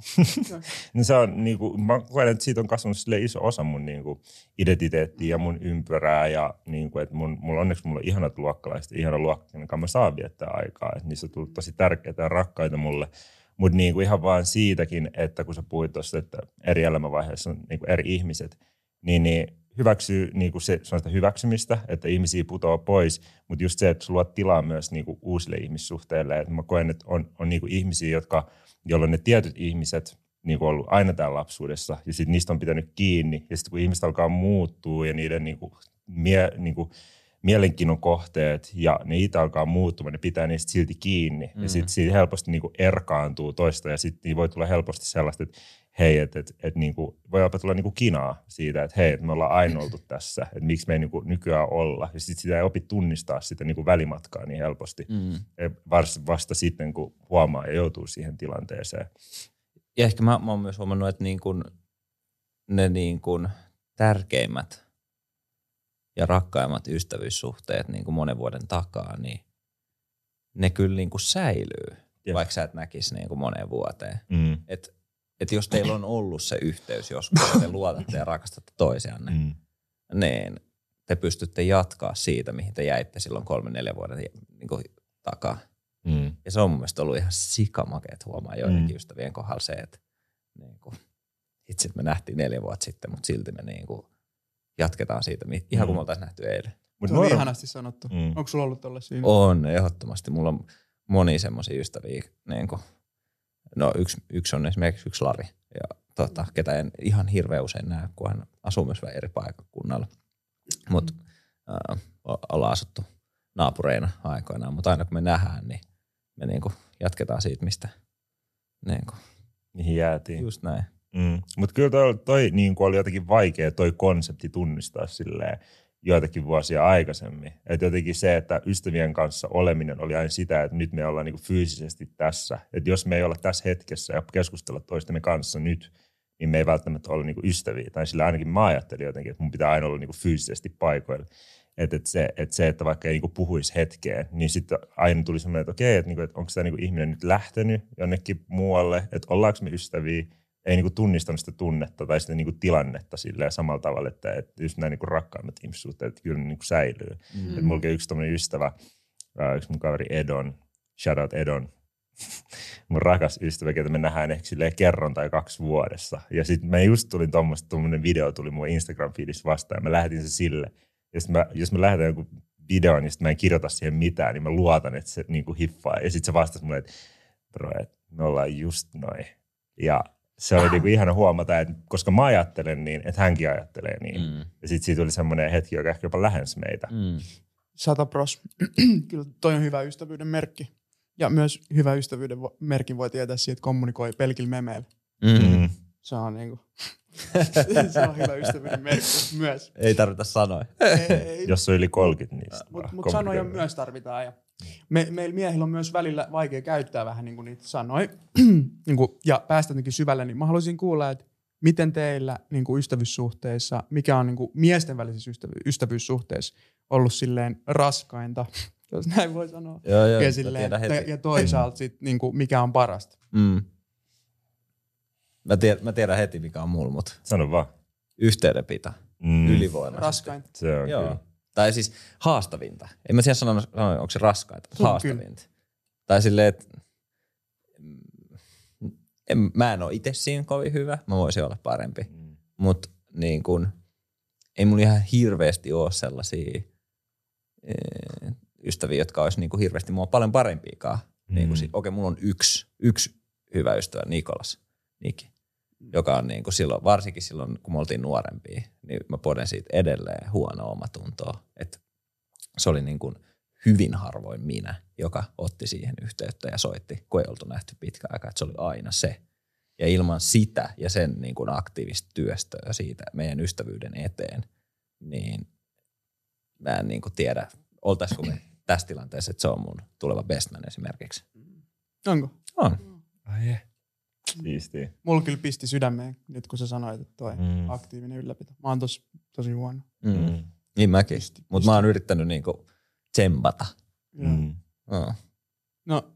(laughs) niin se on, niinku, mä koen, että siitä on kasvanut sille iso osa mun niinku, identiteettiä ja mun ympyrää ja niinku, että mun, mulla onneksi mulla on ihanat luokkalaiset, ihana luokka, kenen kanssa mä saan viettää aikaa. Että niissä on tullut tosi tärkeitä ja rakkaita mulle. Mutta niinku ihan vaan siitäkin, että kun sä puhuit tuosta, että eri elämänvaiheissa on niinku eri ihmiset, niin, niin hyväksyy niinku se, se on sitä hyväksymistä, että ihmisiä putoaa pois, mutta just se, että sä luot tilaa myös niinku uusille ihmissuhteille. Et mä koen, että on, on niinku ihmisiä, jotka, jolloin ne tietyt ihmiset niin ollut aina täällä lapsuudessa, ja sitten niistä on pitänyt kiinni, ja sitten kun ihmiset alkaa muuttua, ja niiden niin kuin, mie, niin kuin, mielenkiinnon kohteet, ja ne itse alkaa muuttumaan, ne pitää niistä silti kiinni, mm. ja sitten siitä helposti niin kuin erkaantuu toista, ja sitten niin voi tulla helposti sellaista, että hei, että et, et, niin kuin, voi jopa tulla niin kuin kinaa siitä, että hei, että me ollaan aina oltu tässä, että miksi me ei niin kuin nykyään olla, ja sitten sitä ei opi tunnistaa sitä niin kuin välimatkaa niin helposti, Mm. Ja vasta, vasta sitten, kun huomaa ja joutuu siihen tilanteeseen. Ja ehkä mä, mä oon myös huomannut, että niin kun ne niin kun tärkeimmät ja rakkaimmat ystävyyssuhteet niin kuin monen vuoden takaa, niin ne kyllä niin kuin säilyy, Jep. vaikka sä et näkisi niin kuin moneen vuoteen. Mm. Et, et jos teillä on ollut se yhteys joskus, ja te luotatte ja rakastatte toisianne, Mm. niin te pystytte jatkaa siitä, mihin te jäitte silloin kolme, neljä vuoden niin kuin takaa. Mm. Ja se on mun mielestä ollut ihan sikamakeet huomaa joidenkin Mm. mm. ystävien kohdalla se, että niin kuin, itse me nähtiin neljä vuotta sitten, mutta silti me niin kuin jatketaan siitä, ihan kuin Mm. me oltaisiin nähty eilen. Mut nuor- ihanasti sanottu. Mm. Mm. Onko sulla ollut tollaisia? On, ehdottomasti. Mulla on moni semmoisia ystäviä, niin kuin, no yksi, yksi on esimerkiksi yksi Lari, ja tota, ketä en ihan hirveän usein näe, kun hän asuu myös vähän eri paikkakunnalla. Mutta äh, ollaan asuttu naapureina aikoinaan, mutta aina kun me nähdään, niin me niinku jatketaan siitä, mistä niinku, mihin jäätiin. just näin. Mm. Mutta kyllä toi, toi niin oli jotenkin vaikea toi konsepti tunnistaa silleen joitakin vuosia aikaisemmin. Että jotenkin se, että ystävien kanssa oleminen oli aina sitä, että nyt me ollaan niin fyysisesti tässä. Että jos me ei olla tässä hetkessä ja keskustella toistemme kanssa nyt, niin me ei välttämättä olla niin ystäviä. Tai sillä ainakin mä ajattelin jotenkin, että mun pitää aina olla niin fyysisesti paikoilla. Että et se, et se, että vaikka ei niin puhuisi hetkeen, niin sitten aina tuli semmoinen, että okei, että, niinku, että onko tämä niin ihminen nyt lähtenyt jonnekin muualle, että ollaanko me ystäviä, ei niin tunnistanut sitä tunnetta tai sitä niin tilannetta silleen samalla tavalla, että, että just nämä niin rakkaimmat ihmissuhteet että kyllä ne niin säilyy. Mm. Että mulla on yksi tämmöinen ystävä, ää, yksi mun kaveri Edon, shout out Edon, (laughs) mun rakas ystävä, ketä me nähdään ehkä silleen kerran tai kaksi vuodessa. Ja sitten mä just tulin tuommoista, tuommoinen video tuli mun Instagram-feedissä vastaan ja mä lähetin se sille. Ja sit mä, jos mä lähetän joku video, niin sit mä en kirjoita siihen mitään, niin mä luotan, että se niin kuin hiffaa. Ja sitten se vastasi mulle, että bro, että me ollaan just noin. Ja se oli niinku ihana huomata, että koska mä ajattelen niin, että hänkin ajattelee niin. Mm. Ja sitten siitä tuli semmoinen hetki, joka ehkä jopa lähensi meitä. Mm. Sata pros. (clears throat) Kyllä toi on hyvä ystävyyden merkki. Ja myös hyvä ystävyyden merkin voi tietää siitä, että kommunikoi pelkillä memeillä. Mm. Mm. Se on niinku, (laughs) se on hyvä ystävyyden merkki myös. Ei tarvita sanoa. Ei, Jos on yli 30 niistä. Mutta mut sanoja myös tarvitaan. Ja me, meillä miehillä on myös välillä vaikea käyttää vähän niinku niitä sanoja (clears throat) niinku, ja päästä jotenkin syvälle. Niin mä haluaisin kuulla, että miten teillä niinku ystävyyssuhteissa, mikä on niinku miesten välisissä ystävy- ystävyyssuhteissa ollut silleen raskainta, (laughs) jos näin voi sanoa. Joo, joo, ja, silleen, ja, heti. ja toisaalta sit, niinku, mikä on parasta. Mm. Mä, tiedän, mä tiedän heti, mikä on mulla, mutta Sano vaan. yhteydenpito, Mm. ylivoimaisesti. Raskainta. Se on Joo. kyllä. Tai siis haastavinta. En mä tiedä sanoa, sanoa onko se raskaita, On haastavinta. Tai silleen, että en, mä en ole itse siinä kovin hyvä, mä voisin olla parempi. Mm. Mutta niin kun, ei mulla ihan hirveästi ole sellaisia ee, ystäviä, jotka olisi niin kuin hirveästi mua paljon parempiakaan. Mm. Niin kuin, si- okei, mulla on yksi, yksi hyvä ystävä, Nikolas, Niki, joka on niin kuin silloin, varsinkin silloin, kun me oltiin nuorempia, niin mä poden siitä edelleen huono omatuntoa. Että se oli niin kuin hyvin harvoin minä, joka otti siihen yhteyttä ja soitti, kun ei oltu nähty pitkään aikaa, että se oli aina se. Ja ilman sitä ja sen niin kuin aktiivista työstöä siitä meidän ystävyyden eteen, niin mä en niin kuin tiedä, oltaisiko me tässä tilanteessa, että se on mun tuleva bestman esimerkiksi. Onko? On. Ai je. Siistiä. Mulla kyllä pisti sydämeen nyt, kun sä sanoit, että toi Mm. aktiivinen ylläpito. Mä oon tos, tosi huono. Mm. Mm. Niin mäkin. Pisti- Mutta mä oon yrittänyt niin kuin tsempata. Mm. Oh. No,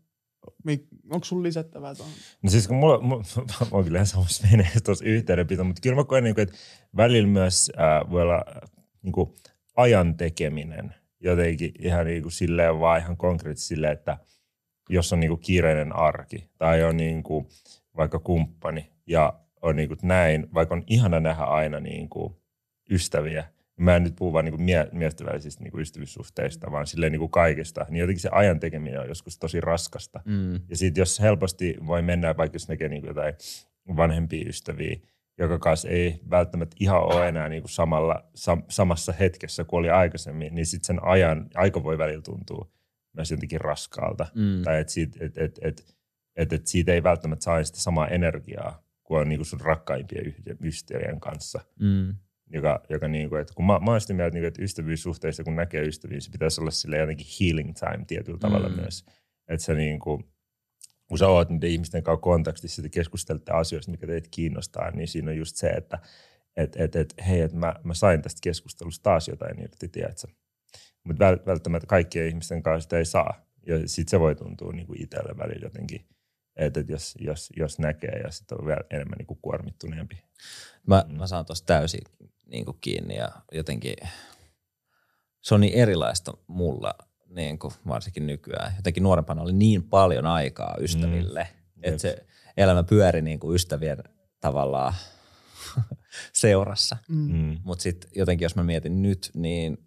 mi- onko sulla lisättävää tuohon? No siis kun mulla, mulla, (laughs) mä oon kyllä ihan samassa (laughs) veneessä tuossa yhteydenpito, mutta kyllä mä koen, niin kuin, että välillä myös äh, voi olla äh, niin kuin ajan tekeminen jotenkin ihan niin kuin silleen vaan ihan konkreettisesti silleen, että jos on niin kuin kiireinen arki tai on niin kuin vaikka kumppani ja on niin kuin näin, vaikka on ihana nähdä aina niin kuin ystäviä, mä en nyt puhu vaan niin kuin mie- miesten välisistä niin kuin ystävyyssuhteista, vaan silleen niin kuin kaikesta, niin jotenkin se ajan tekeminen on joskus tosi raskasta. Mm. Ja sitten jos helposti voi mennä, vaikka jos näkee niin jotain vanhempia ystäviä, joka kanssa ei välttämättä ihan ole enää niin kuin samalla, sam, samassa hetkessä kuin oli aikaisemmin, niin sitten sen ajan, aika voi välillä tuntua myös jotenkin raskaalta. Mm. Tai että siitä, et, et, et, et, et siitä ei välttämättä saa sitä samaa energiaa kuin on niin kuin sun rakkaimpien ystävien kanssa. Mm. Joka, joka niin kuin, että kun mä, mä oon sitä mieltä, niin kuin, että ystävyyssuhteissa kun näkee ystäviä, se pitäisi olla sille jotenkin healing time tietyllä tavalla Mm. myös. Että se niin kuin, kun sä oot niiden ihmisten kanssa kontaktissa ja keskustelette asioista, mikä teitä kiinnostaa, niin siinä on just se, että et, et, et, hei, että mä, mä sain tästä keskustelusta taas jotain irti, tiedätkö? Mutta välttämättä kaikkien ihmisten kanssa sitä ei saa. Ja sitten se voi tuntua niin kuin itselle välillä jotenkin, että et jos, jos, jos näkee ja sitten on vielä enemmän niin kuin kuormittuneempi. Mä, mä saan tosta täysin niin kuin kiinni ja jotenkin se on niin erilaista mulla, niin kuin varsinkin nykyään. Jotenkin nuorempana oli niin paljon aikaa ystäville, mm. Että se elämä pyöri niin kuin ystävien tavallaan (laughs) seurassa. Mm. Mm. Mutta sitten jotenkin jos mä mietin nyt, niin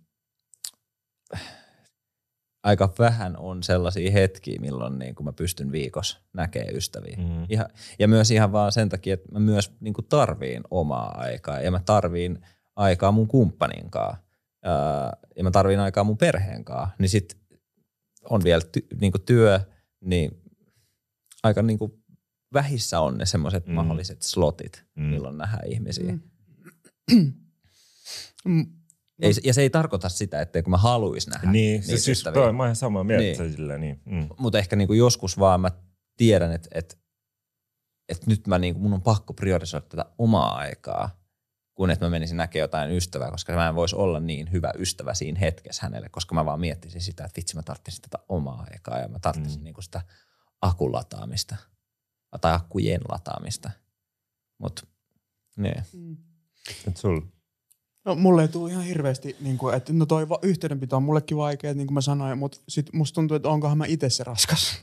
aika vähän on sellaisia hetkiä, milloin niin kun mä pystyn viikossa näkemään ystäviä. Mm. Ihan, ja myös ihan vaan sen takia, että mä myös niin kuin tarviin omaa aikaa ja mä tarviin aikaa mun kumppaninkaan ja mä tarviin aikaa mun perheen kanssa. Niin sit on vielä ty, niin kuin työ, niin aika niin kuin vähissä on ne semmoiset Mm. mm. mahdolliset slotit, mm. milloin nähdään ihmisiä. Mm. Ei, ja se ei tarkoita sitä, etteikö mä haluaisi nähdä Niin, niitä siis ystäviä. toi, mä oon ihan samaa mieltä Niin. sillä, niin. Mm. Mutta ehkä niinku joskus vaan mä tiedän, että et, et nyt mä niinku, mun on pakko priorisoida tätä omaa aikaa, kun että mä menisin näkemään jotain ystävää, koska mä en voisi olla niin hyvä ystävä siinä hetkessä hänelle, koska mä vaan miettisin sitä, että vitsi mä tarvitsin tätä omaa aikaa ja mä tarvitsin Mm. niinku sitä akun lataamista tai akkujen lataamista. Mutta niin. Mm. Et sul, No mulle ei tule ihan hirveästi, niin kuin, että no toi va- yhteydenpito on mullekin vaikea, niin kuin mä sanoin, mutta sit musta tuntuu, että onkohan mä itse se raskas. (laughs)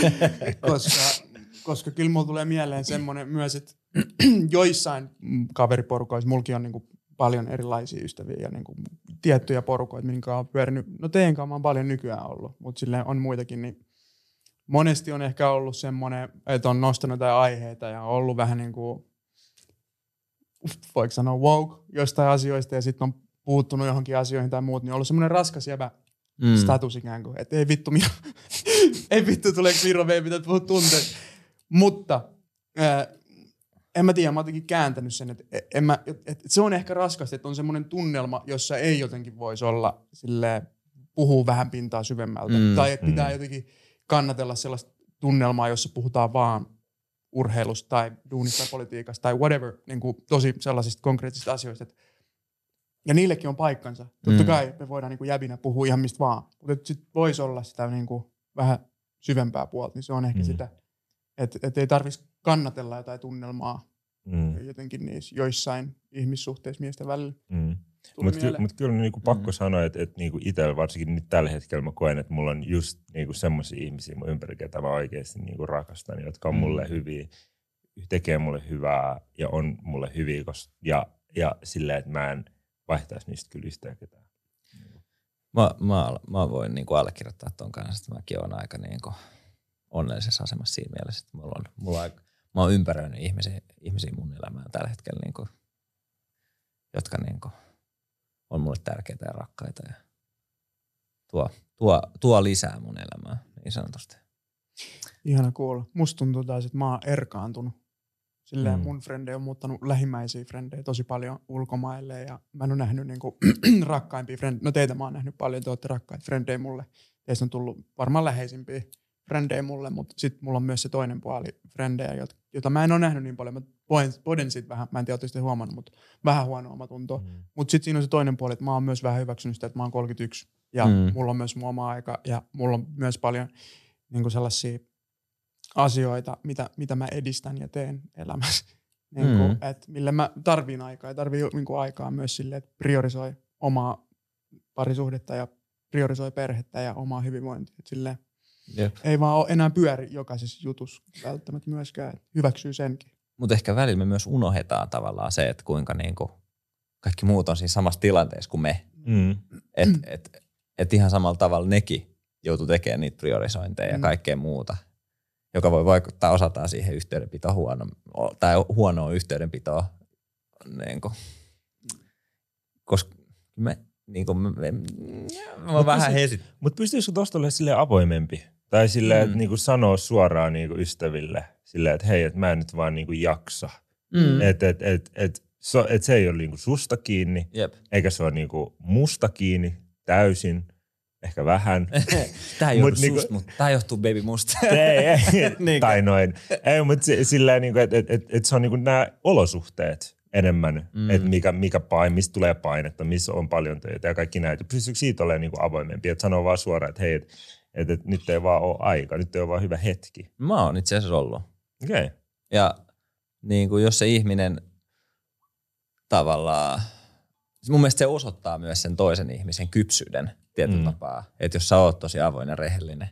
(laughs) Koska, koska, kyllä mulla tulee mieleen semmoinen myös, että (clears throat) joissain kaveriporukoissa mullakin on niin kuin paljon erilaisia ystäviä ja niin kuin tiettyjä porukoita, minkä on pyörinyt. No teidän kanssa mä oon paljon nykyään ollut, mutta silleen on muitakin, niin monesti on ehkä ollut semmoinen, että on nostanut jotain aiheita ja on ollut vähän niin kuin voiko sanoa woke jostain asioista ja sitten on puuttunut johonkin asioihin tai muut, niin on ollut semmoinen raskas jäbä mm. status ikään kuin, että ei vittu, Miro, (laughs) ei vittu, tuleeko Miro, me ei pitää puhua tunteet. Mutta ää, en mä tiedä, mä oon kääntänyt sen, että en mä, et, et se on ehkä raskasta, että on semmoinen tunnelma, jossa ei jotenkin voisi olla sille puhuu vähän pintaa syvemmältä. Mm. Mm. Tai että pitää Mm. jotenkin kannatella sellaista tunnelmaa, jossa puhutaan vaan urheilusta tai duunista tai politiikasta tai whatever, niin kuin tosi sellaisista konkreettisista asioista. Et, ja niillekin on paikkansa. Totta Mm. kai me voidaan niin kuin jäbinä puhua ihan mistä vaan, mutta sitten voisi olla sitä niin kuin vähän syvempää puolta, niin se on ehkä mm. sitä, että et ei tarvitsisi kannatella jotain tunnelmaa mm, jotenkin niissä joissain ihmissuhteissa miesten välillä. mm. Mutta ky, mut kyllä niinku pakko Mm. sanoa, että et niinku itsellä varsinkin nyt tällä hetkellä mä koen, että mulla on just niinku semmoisia ihmisiä mun ympäri, ketä mä oikeasti niinku rakastan, jotka on Mm. mulle hyviä, tekee mulle hyvää ja on mulle hyviä. Kos, ja ja silleen, että mä en vaihtaisi niistä kyllä yhtään ketään. Mä, mä, mä voin niinku allekirjoittaa ton kanssa, että mäkin olen aika niinku onnellisessa asemassa siinä mielessä, että mulla on, mulla on, mä oon ympäröinyt ihmisiä, ihmisiä mun elämään tällä hetkellä, niinku, jotka niinku on mulle tärkeitä ja rakkaita ja tuo, tuo, tuo lisää mun elämää niin sanotusti. Ihana kuulla. Musta tuntuu taas, että mä oon erkaantunut. Silleen Mm. mun frendejä on muuttanut lähimmäisiä frendejä tosi paljon ulkomaille ja mä en ole nähnyt niinku (clears throat) rakkaimpia frendejä. No teitä mä oon nähnyt paljon, te olette rakkaita frendejä mulle. Teistä on tullut varmaan läheisimpiä frendejä mulle, mutta sitten mulla on myös se toinen puoli frendejä, jota, mä en ole nähnyt niin paljon. Mä poden, poden sit vähän, mä en tiedä, te huomannut, mutta vähän huono omatunto. Mm. Mutta sitten siinä on se toinen puoli, että mä oon myös vähän hyväksynyt sitä, että mä oon 31 ja Mm. mulla on myös mun oma aika ja mulla on myös paljon niin kuin sellaisia asioita, mitä, mitä mä edistän ja teen elämässä. (laughs) niin kuin, Mm. että millä mä tarviin aikaa ja tarvii niin kuin aikaa myös sille, että priorisoi omaa parisuhdetta ja priorisoi perhettä ja omaa hyvinvointia. Et silleen, Jep. ei vaan ole enää pyöri jokaisessa jutussa välttämättä myöskään, hyväksyy senkin. Mutta ehkä välillä me myös unohdetaan tavallaan se, että kuinka niinku kaikki muut on siinä samassa tilanteessa kuin me. Mm. Että et, et ihan samalla tavalla nekin joutuu tekemään niitä priorisointeja ja Mm. kaikkea muuta, joka voi vaikuttaa osaltaan siihen yhteydenpitoon huono, tai huonoa yhteydenpitoa. Niin kuin, koska me, niin kuin, me, me, mä oon vähän hesit. Mutta pystyisikö tuosta olemaan silleen avoimempi? Tai silleen, Mm. että niinku sanoo suoraan niinku ystäville, silleen, että hei, että mä en nyt vaan niinku jaksa. Mm. Että et, et, et, so, et se ei ole niinku susta kiinni, Jep. eikä se ole niinku musta kiinni täysin, ehkä vähän. (laughs) Tää ei Mut johdu niinku- susta, mutta tää johtuu baby musta. (laughs) ei, (laughs) ei, Niinkö? tai noin. Ei, mutta si- silleen, niinku, että et, et, et se on niinku nämä olosuhteet enemmän, Mm. mm. että mikä, mikä pain, mistä tulee painetta, missä on paljon töitä ja kaikki näitä. Pystyykö siitä olemaan niinku avoimempi, että sanoo vaan suoraan, että hei, että et, et, nyt ei vaan ole aika, nyt ei ole vaan hyvä hetki. Mä oon itse asiassa ollut. Okei. Okay. Ja niin kuin jos se ihminen tavallaan, mun mielestä se osoittaa myös sen toisen ihmisen kypsyyden tietyllä Mm. tapaa. Että jos sä oot tosi avoin ja rehellinen,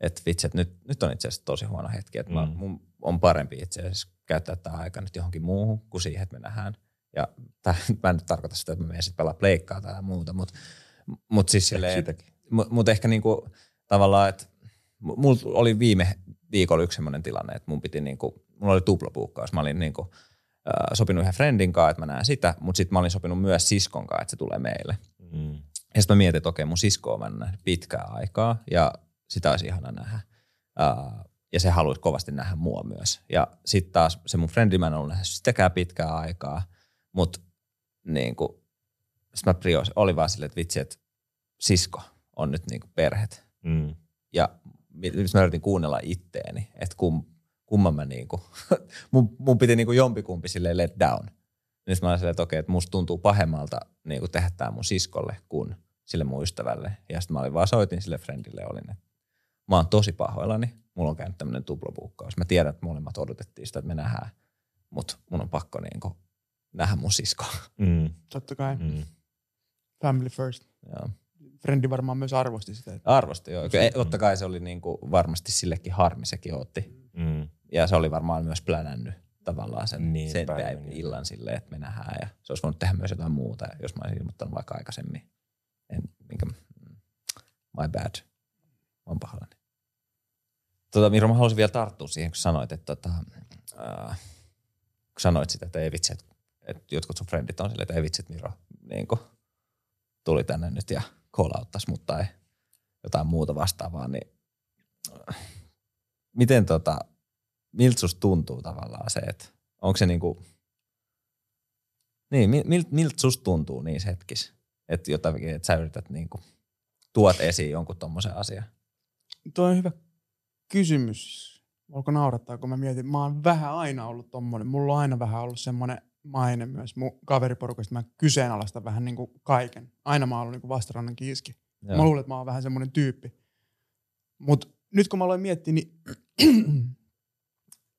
että vitsi, että nyt, nyt on itse asiassa tosi huono hetki, että mm. mä, mun on parempi itse asiassa käyttää tämä aika nyt johonkin muuhun kuin siihen, että me nähdään. Ja tää, (laughs) mä en nyt tarkoita sitä, että mä menen sitten pelaa pleikkaa tai muuta, mutta mut siis silleen, mutta mut ehkä niinku, tavallaan, että mulla oli viime viikolla yksi semmoinen tilanne, että mun piti niinku, mulla oli tuplapuukkaus. Mä olin niinku, äh, sopinut yhden friendin kanssa, että mä näen sitä, mutta sitten mä olin sopinut myös siskon kanssa, että se tulee meille. Mm. Ja sitten mä mietin, että okei, mun sisko on mä en nähnyt pitkää aikaa ja sitä olisi ihana nähdä. Uh, ja se haluaisi kovasti nähdä mua myös. Ja sitten taas se mun frendi, mä en ollut nähnyt sitäkään pitkää aikaa, mutta niin kuin, sit mä prios, oli vaan silleen, että vitsi, että sisko on nyt niin kuin perhet. Mm. Ja nyt mä yritin kuunnella itteeni, että kum, kumman mä niinku, (laughs) mun, mun piti niinku jompikumpi silleen let down. Nyt mä olin silleen, että okei, että musta tuntuu pahemmalta niinku tehdä tää mun siskolle kuin sille mun ystävälle. Ja sitten mä olin vaan soitin sille friendille olin, että mä oon tosi pahoillani, mulla on käynyt tämmönen tuplapuukkaus. Mä tiedän, että molemmat odotettiin sitä, että me nähdään, mutta mun on pakko niinku nähdä mun sisko. Mm. Totta kai, Mm. family first. Joo. Frendi varmaan myös arvosti sitä. Että Arvosti joo. Kyllä, Totta kai se oli niinku varmasti sillekin harmi, sekin otti. Mm. Ja se oli varmaan myös plänännyt tavallaan sen, Niin, sen päivän, päivän niin. illan silleen, että me nähdään. Ja se olisi voinut tehdä myös jotain muuta, jos mä olisin ilmoittanut vaikka aikaisemmin. En, minkä, mm, my bad. Mä oon pahoillani. Tota, Miro, mä haluaisin vielä tarttua siihen, kun sanoit, että tota, äh, kun sanoit sitä, että ei vitsi, että, että jotkut sun frendit on silleen, että ei vitsi, että Miro niin kuin, tuli tänne nyt ja call-auttaisi mut tai jotain muuta vastaavaa, niin miten tota, miltä susta tuntuu tavallaan se, että onko se niinku, niin, mil, mil, miltä susta tuntuu niissä hetkissä, että jotakin, että sä yrität niinku, tuot esiin jonkun tommosen asian. Tuo on hyvä kysymys. Voiko naurattaa, kun mä mietin, mä oon vähän aina ollut tommonen, mulla on aina vähän ollut semmoinen maine myös mun kaveriporukasta, mä kyseenalaistan vähän niin kuin kaiken. Aina mä oon ollut niin kuin vastarannan kiiski. Joo. Mä luulen, että mä oon vähän semmoinen tyyppi. Mutta nyt kun mä aloin miettiä, niin (clears throat)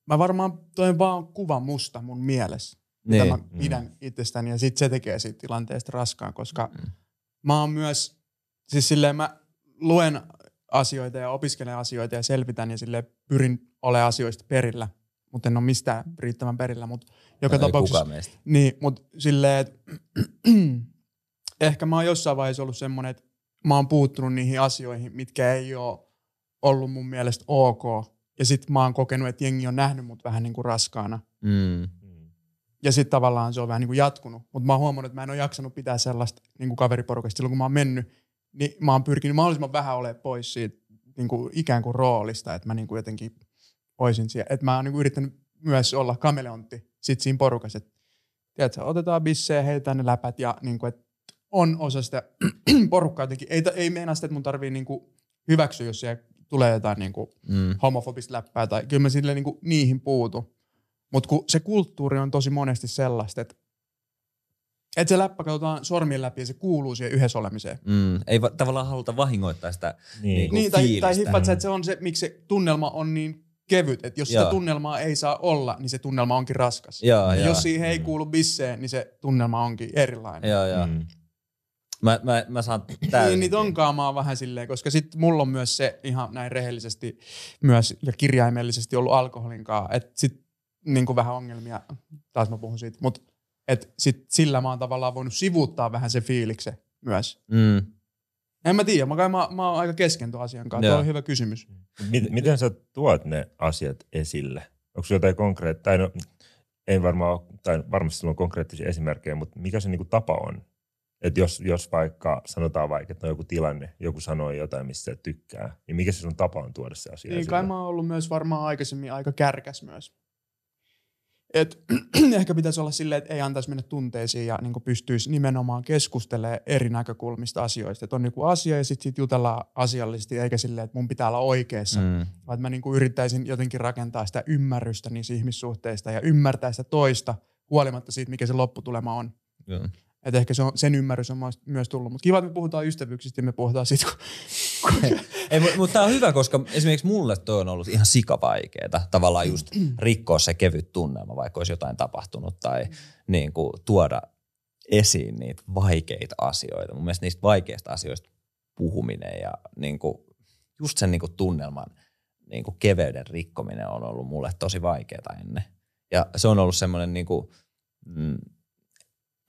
mä varmaan toin vaan kuva musta mun mielessä, mitä Niin. mä pidän itsestäni, ja sit se tekee siitä tilanteesta raskaan, koska Mm. mä oon myös, siis silleen mä luen asioita ja opiskelen asioita ja selvitän ja sille pyrin olemaan asioista perillä. Mutta en ole mistään riittävän perillä, mutta joka Ei tapauksessa. Niin, mutta silleen, että (clears throat) ehkä mä oon jossain vaiheessa ollut semmoinen, että mä oon puuttunut niihin asioihin, mitkä ei ole ollut mun mielestä ok. Ja sit mä oon kokenut, että jengi on nähnyt mut vähän niin kuin raskaana. Mm. Ja sitten tavallaan se on vähän niin kuin jatkunut. Mutta mä oon huomannut, että mä en ole jaksanut pitää sellaista niin kuin kaveriporukasta. Silloin kun mä oon mennyt, niin mä oon pyrkinyt mahdollisimman vähän olemaan pois siitä niin kuin ikään kuin roolista, että mä niin kuin jotenkin oisin siellä. Että mä oon niin kuin yrittänyt myös olla kameleontti sit siinä porukassa. Että tiedätkö, otetaan bissejä, heitään ne läpät ja niin kuin, että on osa sitä (clears throat) porukkaa jotenkin. Ei, ei meinaa sitä, että mun tarvii niin kuin hyväksyä, jos siellä tulee jotain niin kuin Mm. homofobista läppää tai kyllä mä sille niinku niihin puutu. Mutta kun se kulttuuri on tosi monesti sellaista, että et se läppä katsotaan sormien läpi ja se kuuluu siihen yhdessä olemiseen. Mm. Ei va- tavallaan haluta vahingoittaa sitä Niin. Niinku Niin, tai, tai hippat sä, että se on se, miksi se tunnelma on niin kevyt. Että jos sitä Joo. tunnelmaa ei saa olla, niin se tunnelma onkin raskas. Joo, ja joo. jos siihen ei kuulu bisseen, niin se tunnelma onkin erilainen. Joo, joo. Mm. Mä, mä, mä saan Niin, täysin. niin tonkaan mä oon vähän silleen, koska sit mulla on myös se ihan näin rehellisesti myös ja kirjaimellisesti ollut alkoholinkaan, että sit niin kuin vähän ongelmia, taas mä puhun siitä, mutta et sit sillä mä oon tavallaan voinut sivuuttaa vähän se fiiliksen myös. Mm. En mä tiedä, mä, kai mä, mä oon aika kesken tuon asian kanssa, tuo on hyvä kysymys. Miten, miten sä tuot ne asiat esille? Onko sulla jotain konkreettista, tai no, ei varmaan ole, tai varmasti sulla on konkreettisia esimerkkejä, mutta mikä se niinku tapa on? Että jos, jos vaikka sanotaan vaikka, että on joku tilanne, joku sanoo jotain, mistä tykkää, niin mikä se sun tapa on tuoda se asia Niin esille? kai mä oon ollut myös varmaan aikaisemmin aika kärkäs myös. Et, (clears throat) ehkä pitäisi olla silleen, että ei antaisi mennä tunteisiin ja niin pystyisi nimenomaan keskustelemaan eri näkökulmista asioista. Että on joku asia ja sitten sit jutellaan asiallisesti, eikä silleen, että mun pitää olla oikeassa. Mm. Mm. Vaan että mä niin yrittäisin jotenkin rakentaa sitä ymmärrystä niissä ihmissuhteista ja ymmärtää sitä toista huolimatta siitä, mikä se lopputulema on. Joo. Et ehkä se on, sen ymmärrys on myös- tullut. Mutta kiva, että me puhutaan ystävyyksistä ja me puhutaan siitä, kun Ei, mutta mut tää on hyvä, koska esimerkiksi mulle toi on ollut ihan sikavaikeeta tavallaan just rikkoa se kevyt tunnelma, vaikka olisi jotain tapahtunut tai niin kuin, tuoda esiin niitä vaikeita asioita. Mun mielestä niistä vaikeista asioista puhuminen ja niin kuin, just sen niin kuin, tunnelman niin kuin, keveyden rikkominen on ollut mulle tosi vaikeaa ennen. Ja se on ollut semmoinen, niin kuin, mm,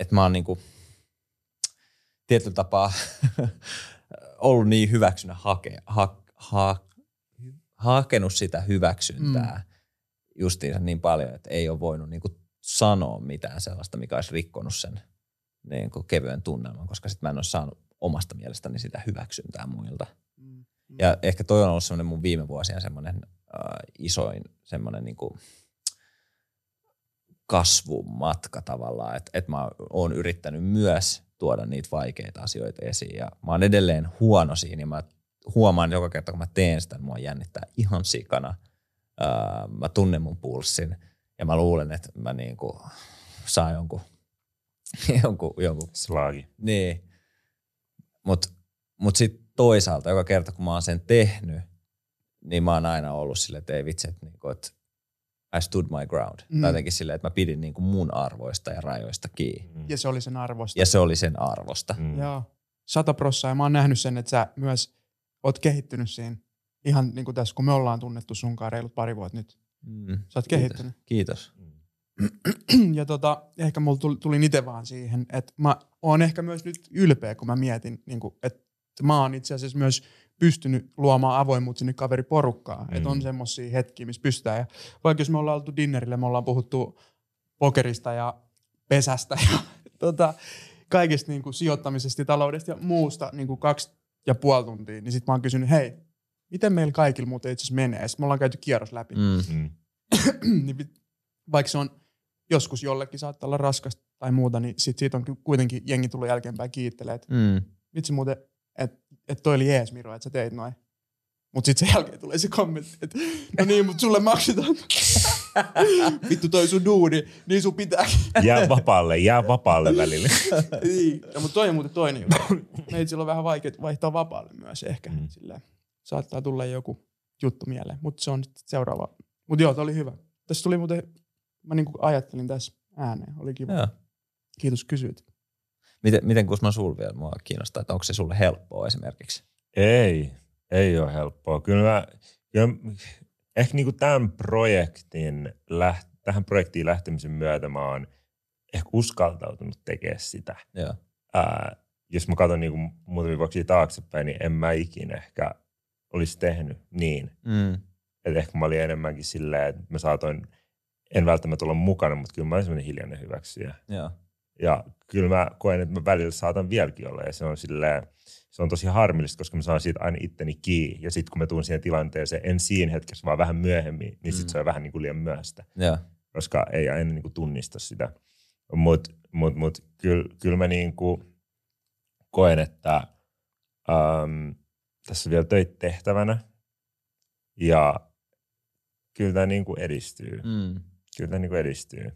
että mä oon niin kuin, tietyllä tapaa (laughs) ollut niin hyväksynyt hake, ha, ha, hakenut sitä hyväksyntää mm. justiinsa niin paljon, että ei ole voinut niinku sanoa mitään sellaista, mikä olisi rikkonut sen niinku kevyen tunnelman, koska sitten mä en ole saanut omasta mielestäni sitä hyväksyntää muilta. Mm. Ja ehkä toi on ollut semmoinen mun viime vuosien semmoinen äh, isoin semmoinen niinku kasvumatka tavallaan, että et mä oon yrittänyt myös tuoda niitä vaikeita asioita esiin ja mä oon edelleen huono siinä ja mä huomaan joka kerta kun mä teen sitä, niin mua jännittää ihan sikana. Äh, mä tunnen mun pulssin ja mä luulen, että mä niinku saan jonkun, (laughs) jonkun, jonkun Slaagi. niin. Mutta mut sitten toisaalta, joka kerta kun mä oon sen tehnyt, niin mä oon aina ollut silleen, että ei vitsi, että niinku, et I stood my ground. Mm. Mm. Tai jotenkin silleen, että mä pidin niinku mun arvoista ja rajoista kiinni. Mm. Ja se oli sen arvosta. Ja se oli sen arvosta. Mm. Joo, sata prossaa. Ja mä oon nähnyt sen, että sä myös oot kehittynyt siinä. Ihan niin kuin tässä, kun me ollaan tunnettu sunkaan reilut pari vuotta nyt. Mm. Sä oot kehittynyt. Kiitos. (clears throat) ja tota, ehkä mulla tuli, tuli itse vaan siihen, että mä oon ehkä myös nyt ylpeä, kun mä mietin, niin kuin, että mä oon itse asiassa myös pystynyt luomaan avoimuutta sinne kaveriporukkaan. Mm. Että on semmoisia hetkiä, missä pystytään. Ja vaikka jos me ollaan oltu dinnerille, me ollaan puhuttu pokerista ja pesästä ja (laughs) tota, kaikesta niin kuin sijoittamisesta ja taloudesta ja muusta niin kuin kaksi ja puoli tuntia, niin sitten mä oon kysynyt, hei, miten meillä kaikilla muuten itse asiassa menee? Sitten me ollaan käyty kierros läpi. Mm. Mm. (clears throat) niin vaikka se on joskus jollekin saattaa olla raskasta tai muuta, niin sit siitä on kuitenkin jengi tullut jälkeenpäin kiittelee, että Mm. vitsi muuten, että et toi oli jees Miro, että sä teit noin. Mutta sitten sen jälkeen tulee se kommentti, että no niin, mutta sulle maksetaan. (laughs) Vittu toi sun duuni, niin sun pitääkin. Jää vapaalle, jää vapaalle välillä. (laughs) niin. No, mutta toi on muuten toinen juttu. Meitä on vähän vaikea vaihtaa vapaalle myös ehkä. Mm. Sillä saattaa tulla joku juttu mieleen, mutta se on seuraava. Mutta joo, toi oli hyvä. Tässä tuli muuten, mä niinku ajattelin tässä ääneen, oli kiva. Joo. Kiitos kysyit. Miten, miten Kusma sul vielä mua kiinnostaa, että onko se sulle helppoa esimerkiksi? Ei, ei ole helppoa. Kyllä mä, kyllä, ehkä niinku tämän projektin, läht, tähän projektiin lähtemisen myötä mä oon ehkä uskaltautunut tekemään sitä. Joo. Ää, jos mä katson niinku muutamia vuosia taaksepäin, niin en mä ikinä ehkä olisi tehnyt niin. Mm. Et ehkä mä olin enemmänkin silleen, että mä saatoin, en välttämättä olla mukana, mutta kyllä mä olin semmoinen hiljainen hyväksyjä. Joo. Ja kyllä mä koen, että mä välillä saatan vieläkin olla ja se on silleen, se on tosi harmillista, koska mä saan siitä aina itteni kiinni. Ja sitten kun mä tuun siihen tilanteeseen, en siinä hetkessä, vaan vähän myöhemmin, niin sitten Mm. se on vähän niin kuin liian myöhäistä, Joo. koska ei aina niin kuin tunnista sitä. Mutta mut, mut, kyllä, kyllä mä niin kuin koen, että äm, tässä on vielä töitä tehtävänä ja kyllä tämä niin kuin edistyy. Mm. Kyllä tämä niin kuin edistyy.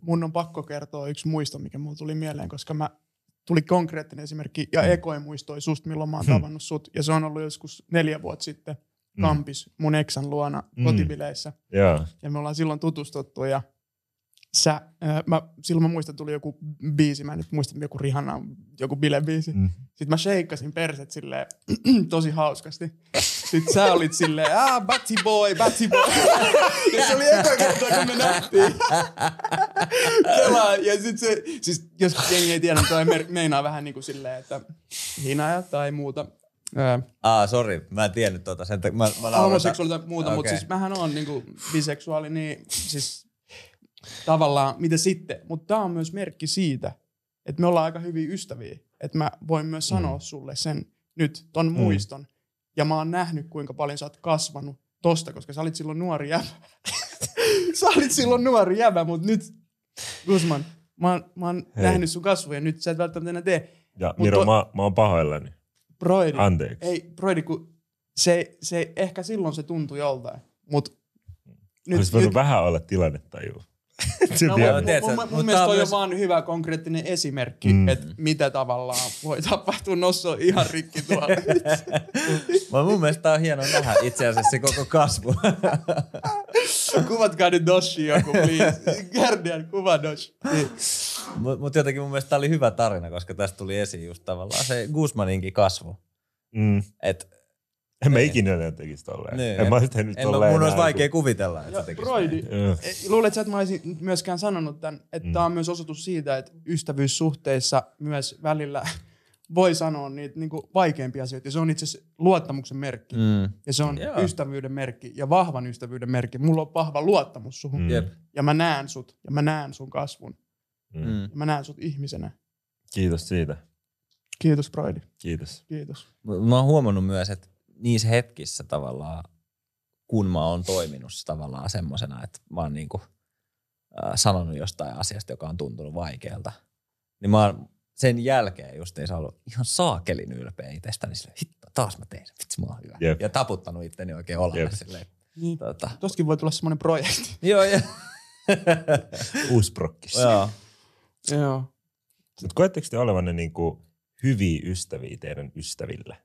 Mun on pakko kertoa yksi muisto, mikä mulla tuli mieleen, koska mä tuli konkreettinen esimerkki ja ekoin muistoi susta, milloin mä oon Hmm. tavannut sut. Ja se on ollut joskus neljä vuotta sitten Mm. kampis mun eksän luona Mm. kotibileissä. Joo. Ja me ollaan silloin tutustuttu ja sä, äh, mä, silloin mä muistan, tuli joku biisi, mä en nyt muista joku Rihanna, joku bilebiisi. Mm. Sitten mä sheikkasin perset silleen (clears throat) tosi hauskasti. Sitten sä olit silleen, ah, batty boy, batty boy. ja se oli eka kerta, kun me nähtiin. Kelaa. Ja sit se, siis jos jengi ei tiedä, niin toi meinaa vähän niin kuin silleen, että hinaja tai muuta. Öö, Aa, sori, mä en tiennyt tota. Sen, mä, mä homoseksuaali tai muuta, okay. mutta siis mähän on niinku biseksuaali, niin siis tavallaan mitä sitten. Mutta tämä on myös merkki siitä, että me ollaan aika hyviä ystäviä. Että mä voin myös sanoa Mm. sulle sen nyt, ton muiston. Ja mä oon nähnyt, kuinka paljon sä oot kasvanut tosta, koska sä olit silloin nuori jäbä. (laughs) sä olit silloin nuori jäbä, mutta nyt, Guzman, mä oon, mä oon Hei. nähnyt sun kasvoja, nyt sä et välttämättä enää tee. Ja Mut Miro, to- mä, mä oon pahoillani. Broidi. Anteeksi. Ei, Broidi, kun se, se, ehkä silloin se tuntui joltain, mutta Nyt, Olisi voinut vähän olla tilannetaju. (laughs) No, vielä- mun, mun, mun, mutta mielestä on toi myös- on vaan hyvä konkreettinen esimerkki, Mm. että mitä tavallaan voi tapahtua. Nosso on ihan rikki tuolla. (laughs) Mä mun mielestä tää on hieno nähdä itse asiassa se koko kasvu. (laughs) Kuvatkaa nyt Doshi joku, please. Guardian, kuva Doshi. Mutta mut jotenkin mun mielestä tää oli hyvä tarina, koska tästä tuli esiin just tavallaan se Guzmaninkin kasvu. Mm. Et, En mä Niin. ikinä enää tekisi tolleen. niin, en mä olisi tehnyt en mä, tolleen. mun olisi vaikea kuvitella, että Ja se tekisi Broidi, näin. kun- Joo. Eh, luulet sä, että mä olisin myöskään sanonut tämän, että Mm. tämä on myös osoitus siitä, että ystävyyssuhteissa myös välillä (laughs) voi sanoa niitä niin vaikeampia asioita. Ja se on itse asiassa luottamuksen merkki. Mm. Ja se on Joo. ystävyyden merkki ja vahvan ystävyyden merkki. Mulla on vahva luottamus suhun. Mm. Jep. Ja mä näen sut. Ja mä näen sun kasvun. Mm. Mm. Ja mä näen sut ihmisenä. Kiitos siitä. Kiitos, Broidi. Kiitos. Kiitos. Mä oon huomannut myös, että niissä hetkissä tavallaan, kun mä oon toiminut tavallaan semmosena, että mä oon niinku, äh, sanonut jostain asiasta, joka on tuntunut vaikealta, niin mä oon sen jälkeen just ei ollut ihan saakelin ylpeä itsestäni silleen, hitto, taas mä tein sen, vitsi mä oon hyvä. Jep. Ja taputtanut itteni oikein olalle silleen. Niin. Tota, Tostakin voi tulla semmoinen projekti. (laughs) joo, joo. (laughs) Uusi prokkis. joo. Joo. Mutta koetteko te olevanne niinku hyviä ystäviä teidän ystäville?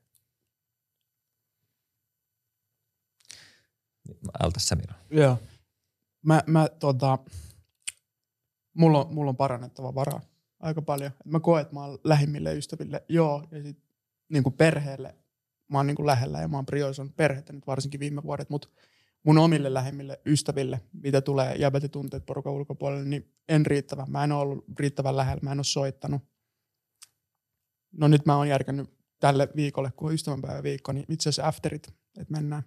Ältä sä Miro. Joo. Mä, mä tota, mulla on, mulla on parannettava varaa aika paljon. Mä koen, että mä oon lähimmille ystäville, joo, ja sit niin kuin perheelle mä oon niin kuin lähellä ja mä oon priorisoinut perhettä nyt varsinkin viime vuodet, mutta mun omille lähimmille ystäville, mitä tulee jäbät ja tunteet porukan ulkopuolelle, niin en riittävän. Mä en ole ollut riittävän lähellä, mä en ole soittanut. No nyt mä oon järkännyt tälle viikolle, kun on ystävänpäivä viikko, niin itse asiassa afterit, että mennään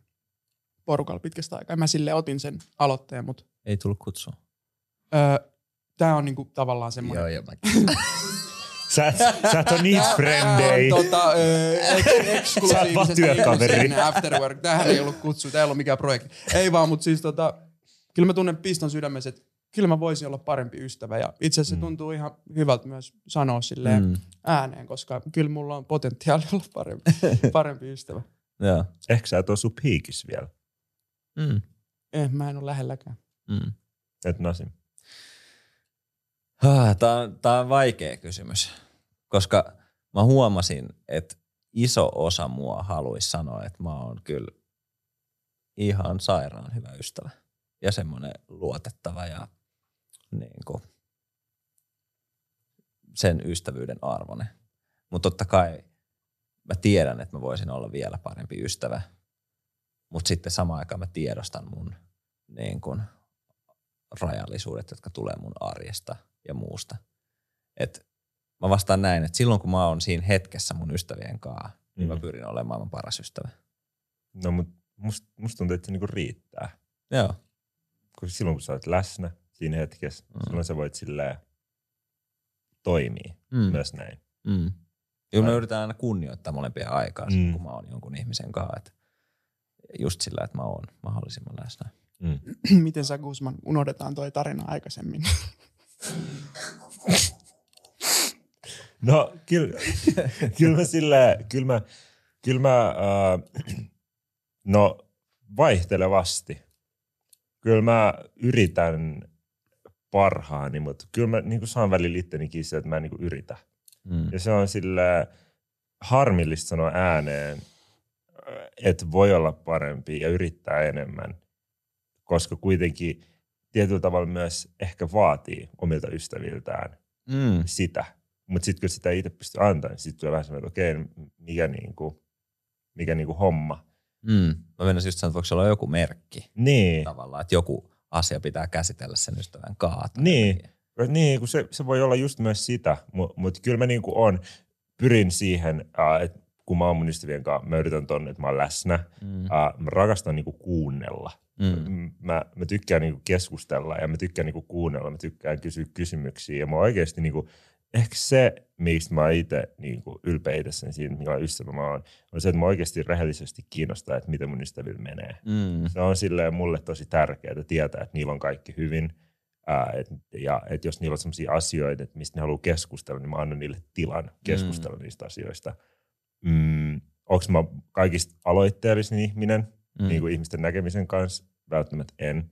porukalla pitkästä aikaa. Mä sille otin sen aloitteen, mutta Ei tullut kutsua. öö, tämä on niinku tavallaan semmoinen. Joo, joo. Mä... (laughs) Sä, et- sä et ole niitä frendei. Tota, eksklusiivisesti työkaveri. sinne after work. Tämähän ei ollut kutsu, tämä ei ollut mikään projekti. Ei vaan, mutta siis tota, kyllä mä tunnen piston sydämessä, että kyllä mä voisin olla parempi ystävä. Ja itse asiassa se Mm. tuntuu ihan hyvältä myös sanoa silleen Mm. ääneen, koska kyllä mulla on potentiaali olla parempi, (laughs) parempi ystävä. Joo. Ehkä sä et ole sun piikis vielä. Mm. Eh, mä en ole lähelläkään. Mm. Et nasin. Tämä on, tää on vaikea kysymys, koska mä huomasin, että iso osa mua haluaisi sanoa, että mä oon kyllä ihan sairaan hyvä ystävä ja semmoinen luotettava ja niin kuin, sen ystävyyden arvoinen. Mutta totta kai mä tiedän, että mä voisin olla vielä parempi ystävä. Mutta sitten samaan aikaan mä tiedostan mun niin kun, rajallisuudet, jotka tulee mun arjesta ja muusta. Et mä vastaan näin, että silloin kun mä oon siinä hetkessä mun ystävien kanssa, niin mä Mm. pyrin olemaan maailman paras ystävä. No mut musta must tuntuu, että se niinku riittää. Joo. Koska silloin kun sä oot läsnä siinä hetkessä, Mm. mm. silloin sä voit silleen toimia Mm. mm. myös näin. Mm. Joo, mä yritän aina kunnioittaa molempia aikaa, Mm. mm. kun mä oon jonkun ihmisen kanssa. Et just sillä, että mä oon mahdollisimman läsnä. Mm. (clears throat) Miten sä Guzman, unohdetaan toi tarina aikaisemmin? (laughs) No kyllä, kyllä mä silleen, kyllä mä, kyllä mä äh, no vaihtelevasti. Kyllä mä yritän parhaani, mutta kyllä mä niin saan välillä ittenikin se, että mä en niin yritä. Mm. Ja se on sille harmillista sanoa ääneen, että voi olla parempi ja yrittää enemmän, koska kuitenkin tietyllä tavalla myös ehkä vaatii omilta ystäviltään Mm. sitä. Mutta sitten kun sitä ei itse pysty antamaan, niin sitten tulee vähän semmoinen, että okei, mikä, niinku, mikä niinku homma. Mm. Mä mennäisin just sanoa, että voiko se olla joku merkki Niin, tavallaan, että joku asia pitää käsitellä sen ystävän kaata. Niin. niin kun se, se voi olla just myös sitä, mutta mut kyllä mä niinku on, pyrin siihen, että kun mä oon mun ystävien kanssa, mä yritän tonne, että mä oon läsnä. Mm. Äh, mä rakastan niinku kuunnella. Mm. Mä, mä tykkään niinku keskustella ja mä tykkään niinku kuunnella, mä tykkään kysyä kysymyksiä. Ja mä oikeasti niinku, ehkä se, mistä mä itse niinku ylpeä itsestäni siitä, mikä ystävä mä oon, on se, että mä oikeasti rehellisesti kiinnostaa, että miten mun ystävillä menee. Mm. Se on silleen mulle tosi tärkeää tietää, että niillä on kaikki hyvin. Ää, et, ja että jos niillä on sellaisia asioita, että mistä ne haluaa keskustella, niin mä annan niille tilan keskustella mm. niistä asioista. Mm, Onko mä kaikista aloitteellisin ihminen, Mm. niin kuin ihmisten näkemisen kanssa? Välttämättä en.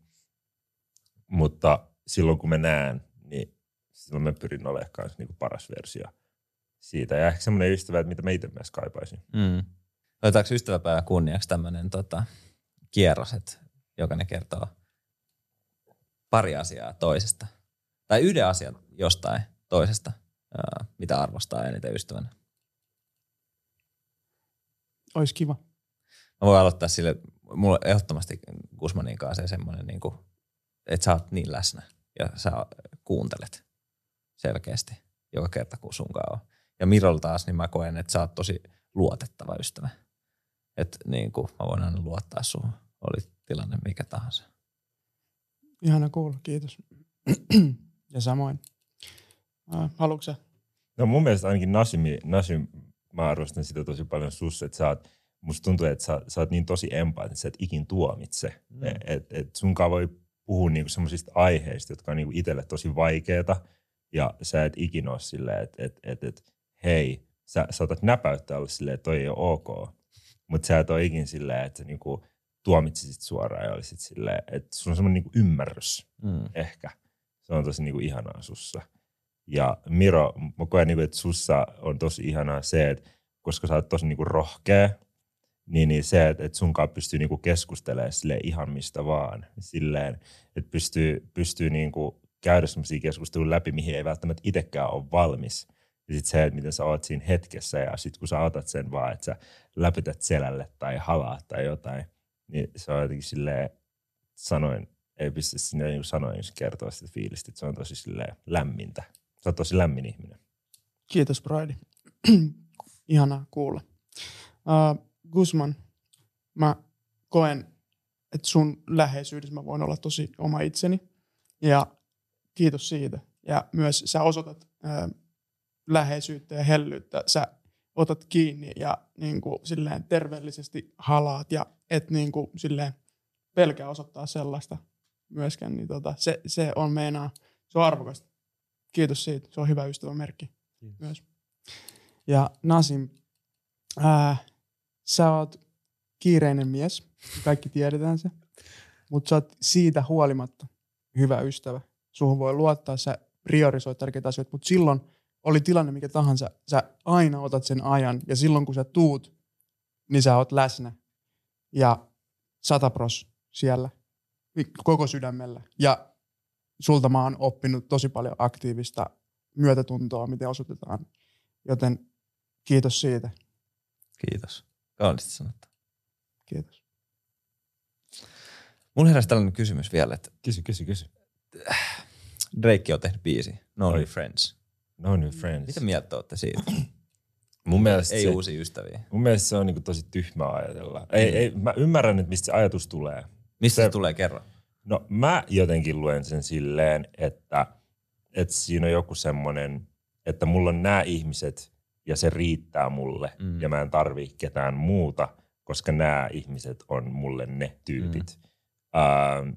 Mutta silloin kun mä näen, niin silloin mä pyrin olemaan kanssa niin kuin paras versio siitä. Ja ehkä semmoinen ystävä, että mitä mä itse myös kaipaisin. Mm. Otetaanko ystäväpäivän kunniaksi tämmöinen tota, kierros, että jokainen kertoo pari asiaa toisesta. Tai yhden asian jostain toisesta, mitä arvostaa eniten ystävänä. Ois kiva. Mä voin aloittaa sille, mulla on ehdottomasti Guzmanin kanssa se semmoinen, niin kuin, että sä oot niin läsnä ja sä kuuntelet selkeästi joka kerta, kun sunkaan on. Ja Mirolla taas, niin mä koen, että sä oot tosi luotettava ystävä. Että niin kuin, mä voin aina luottaa suhun, oli tilanne mikä tahansa. Ihana kuulla, kiitos. ja samoin. Äh, haluatko sä? No mun mielestä ainakin Nasimi, Nasim, mä arvostan sitä tosi paljon sussa, että sä oot, musta tuntuu, että sä, sä oot niin tosi empaattinen, että sä et ikin tuomitse. Mm. Mm. Että et sunkaan voi puhua niinku semmoisista aiheista, jotka on niinku itselle tosi vaikeita, ja sä et ikinä ole silleen, että et, et, et, hei, sä saatat näpäyttää olla silleen, että toi ei ole ok. Mutta sä et ole ikinä silleen, että niinku tuomitsisit suoraan ja olisit silleen, että sulla on semmoinen niinku ymmärrys Mm. ehkä. Se on tosi niinku ihanaa sussa. Ja Miro, mä koen, niinku, että sussa on tosi ihanaa se, että koska sä oot tosi niinku rohkea, niin, niin se, että, että sunkaan pystyy niinku keskustelemaan sille ihan mistä vaan. Silleen, että pystyy, pystyy niinku käydä sellaisia keskusteluja läpi, mihin ei välttämättä itsekään ole valmis. Ja sitten se, että miten sä oot siinä hetkessä ja sitten kun sä otat sen vaan, että sä läpytät selälle tai halaat tai jotain, niin se on jotenkin silleen, sanoin, ei pysty sinne niin sanoin kertoa sitä fiilistä, että se on tosi silleen lämmintä. Sä oot tosi lämmin ihminen. Kiitos, Brady. (clears throat) Ihanaa kuulla. Uh, Guzman, mä koen, että sun läheisyydessä mä voin olla tosi oma itseni. Ja kiitos siitä. Ja myös sä osoitat uh, läheisyyttä ja hellyyttä. Sä otat kiinni ja niin kuin, silleen terveellisesti halaat ja et niin kuin, silleen pelkää osoittaa sellaista myöskään. Niin tota, se, se on meinaa, se on arvokasta. Kiitos siitä. Se on hyvä ystävämerkki myös. Ja Nasim, ää, sä oot kiireinen mies, kaikki tiedetään se, mutta sä oot siitä huolimatta hyvä ystävä. Suhun voi luottaa, sä priorisoit tärkeitä asioita, mutta silloin oli tilanne mikä tahansa, sä aina otat sen ajan ja silloin kun sä tuut, niin sä oot läsnä ja satapros siellä koko sydämellä. Ja sulta mä oon oppinut tosi paljon aktiivista myötätuntoa, miten osoitetaan. Joten kiitos siitä. Kiitos. Kaunista sanottu. Kiitos. Mulla heräsi tällainen kysymys vielä, että Kysy, kysy, kysy. Drake on tehnyt biisi, No. New Friends. No new friends. Mitä mieltä olette siitä? Mun mielestä, Ei se, uusia ystäviä. mun mielestä se on niinku tosi tyhmää ajatella. Ei, ei, mä ymmärrän, että mistä se ajatus tulee. Mistä Se- se tulee kerran? No mä jotenkin luen sen silleen, että, että siinä on joku semmoinen, että mulla on nämä ihmiset ja se riittää mulle Mm. ja mä en tarvii ketään muuta, koska nämä ihmiset on mulle ne tyypit. Mm. Ähm,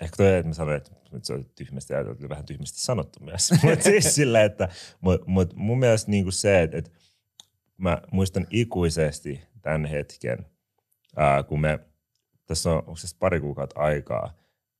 ehkä toi, että mä sanoin, että se on tyhmästi ajateltu, vähän tyhmästi sanottu myös. (laughs) Mutta siis sillä, että mut, mut mun mielestä niinku se, että, että mä muistan ikuisesti tämän hetken, ää, kun me, tässä on, onko se pari kuukautta aikaa,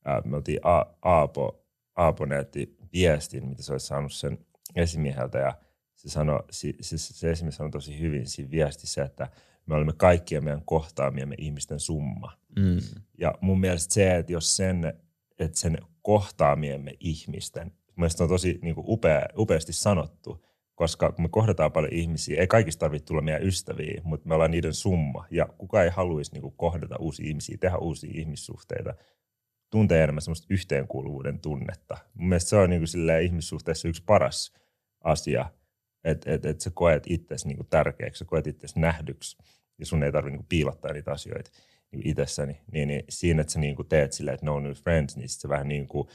ää, me oltiin A, Aapo, Aapo näytti viestin, mitä se olisi saanut sen esimieheltä ja se, sanoi, se, se, se esimies sanoi tosi hyvin siinä viestissä, että me olemme kaikkien meidän kohtaamiemme ihmisten summa. Mm. Ja mun mielestä se, että jos sen, että sen kohtaamiemme ihmisten, mielestäni on tosi niin kuin upea, upeasti sanottu, koska kun me kohdataan paljon ihmisiä, ei kaikista tarvitse tulla meidän ystäviä, mutta me ollaan niiden summa. Ja kuka ei haluaisi niin kohdata uusia ihmisiä, tehdä uusia ihmissuhteita, tuntee enemmän semmoista yhteenkuuluvuuden tunnetta. Mun mielestä se on niin kuin ihmissuhteessa yksi paras asia, että et, et sä koet itsesi niin tärkeäksi, sä koet itsesi nähdyksi, ja sun ei tarvitse niin piilottaa niitä asioita niin itsessäni, niin, niin siinä, että sä niin kuin teet silleen, että no new friends, niin sit sä vähän niin kuin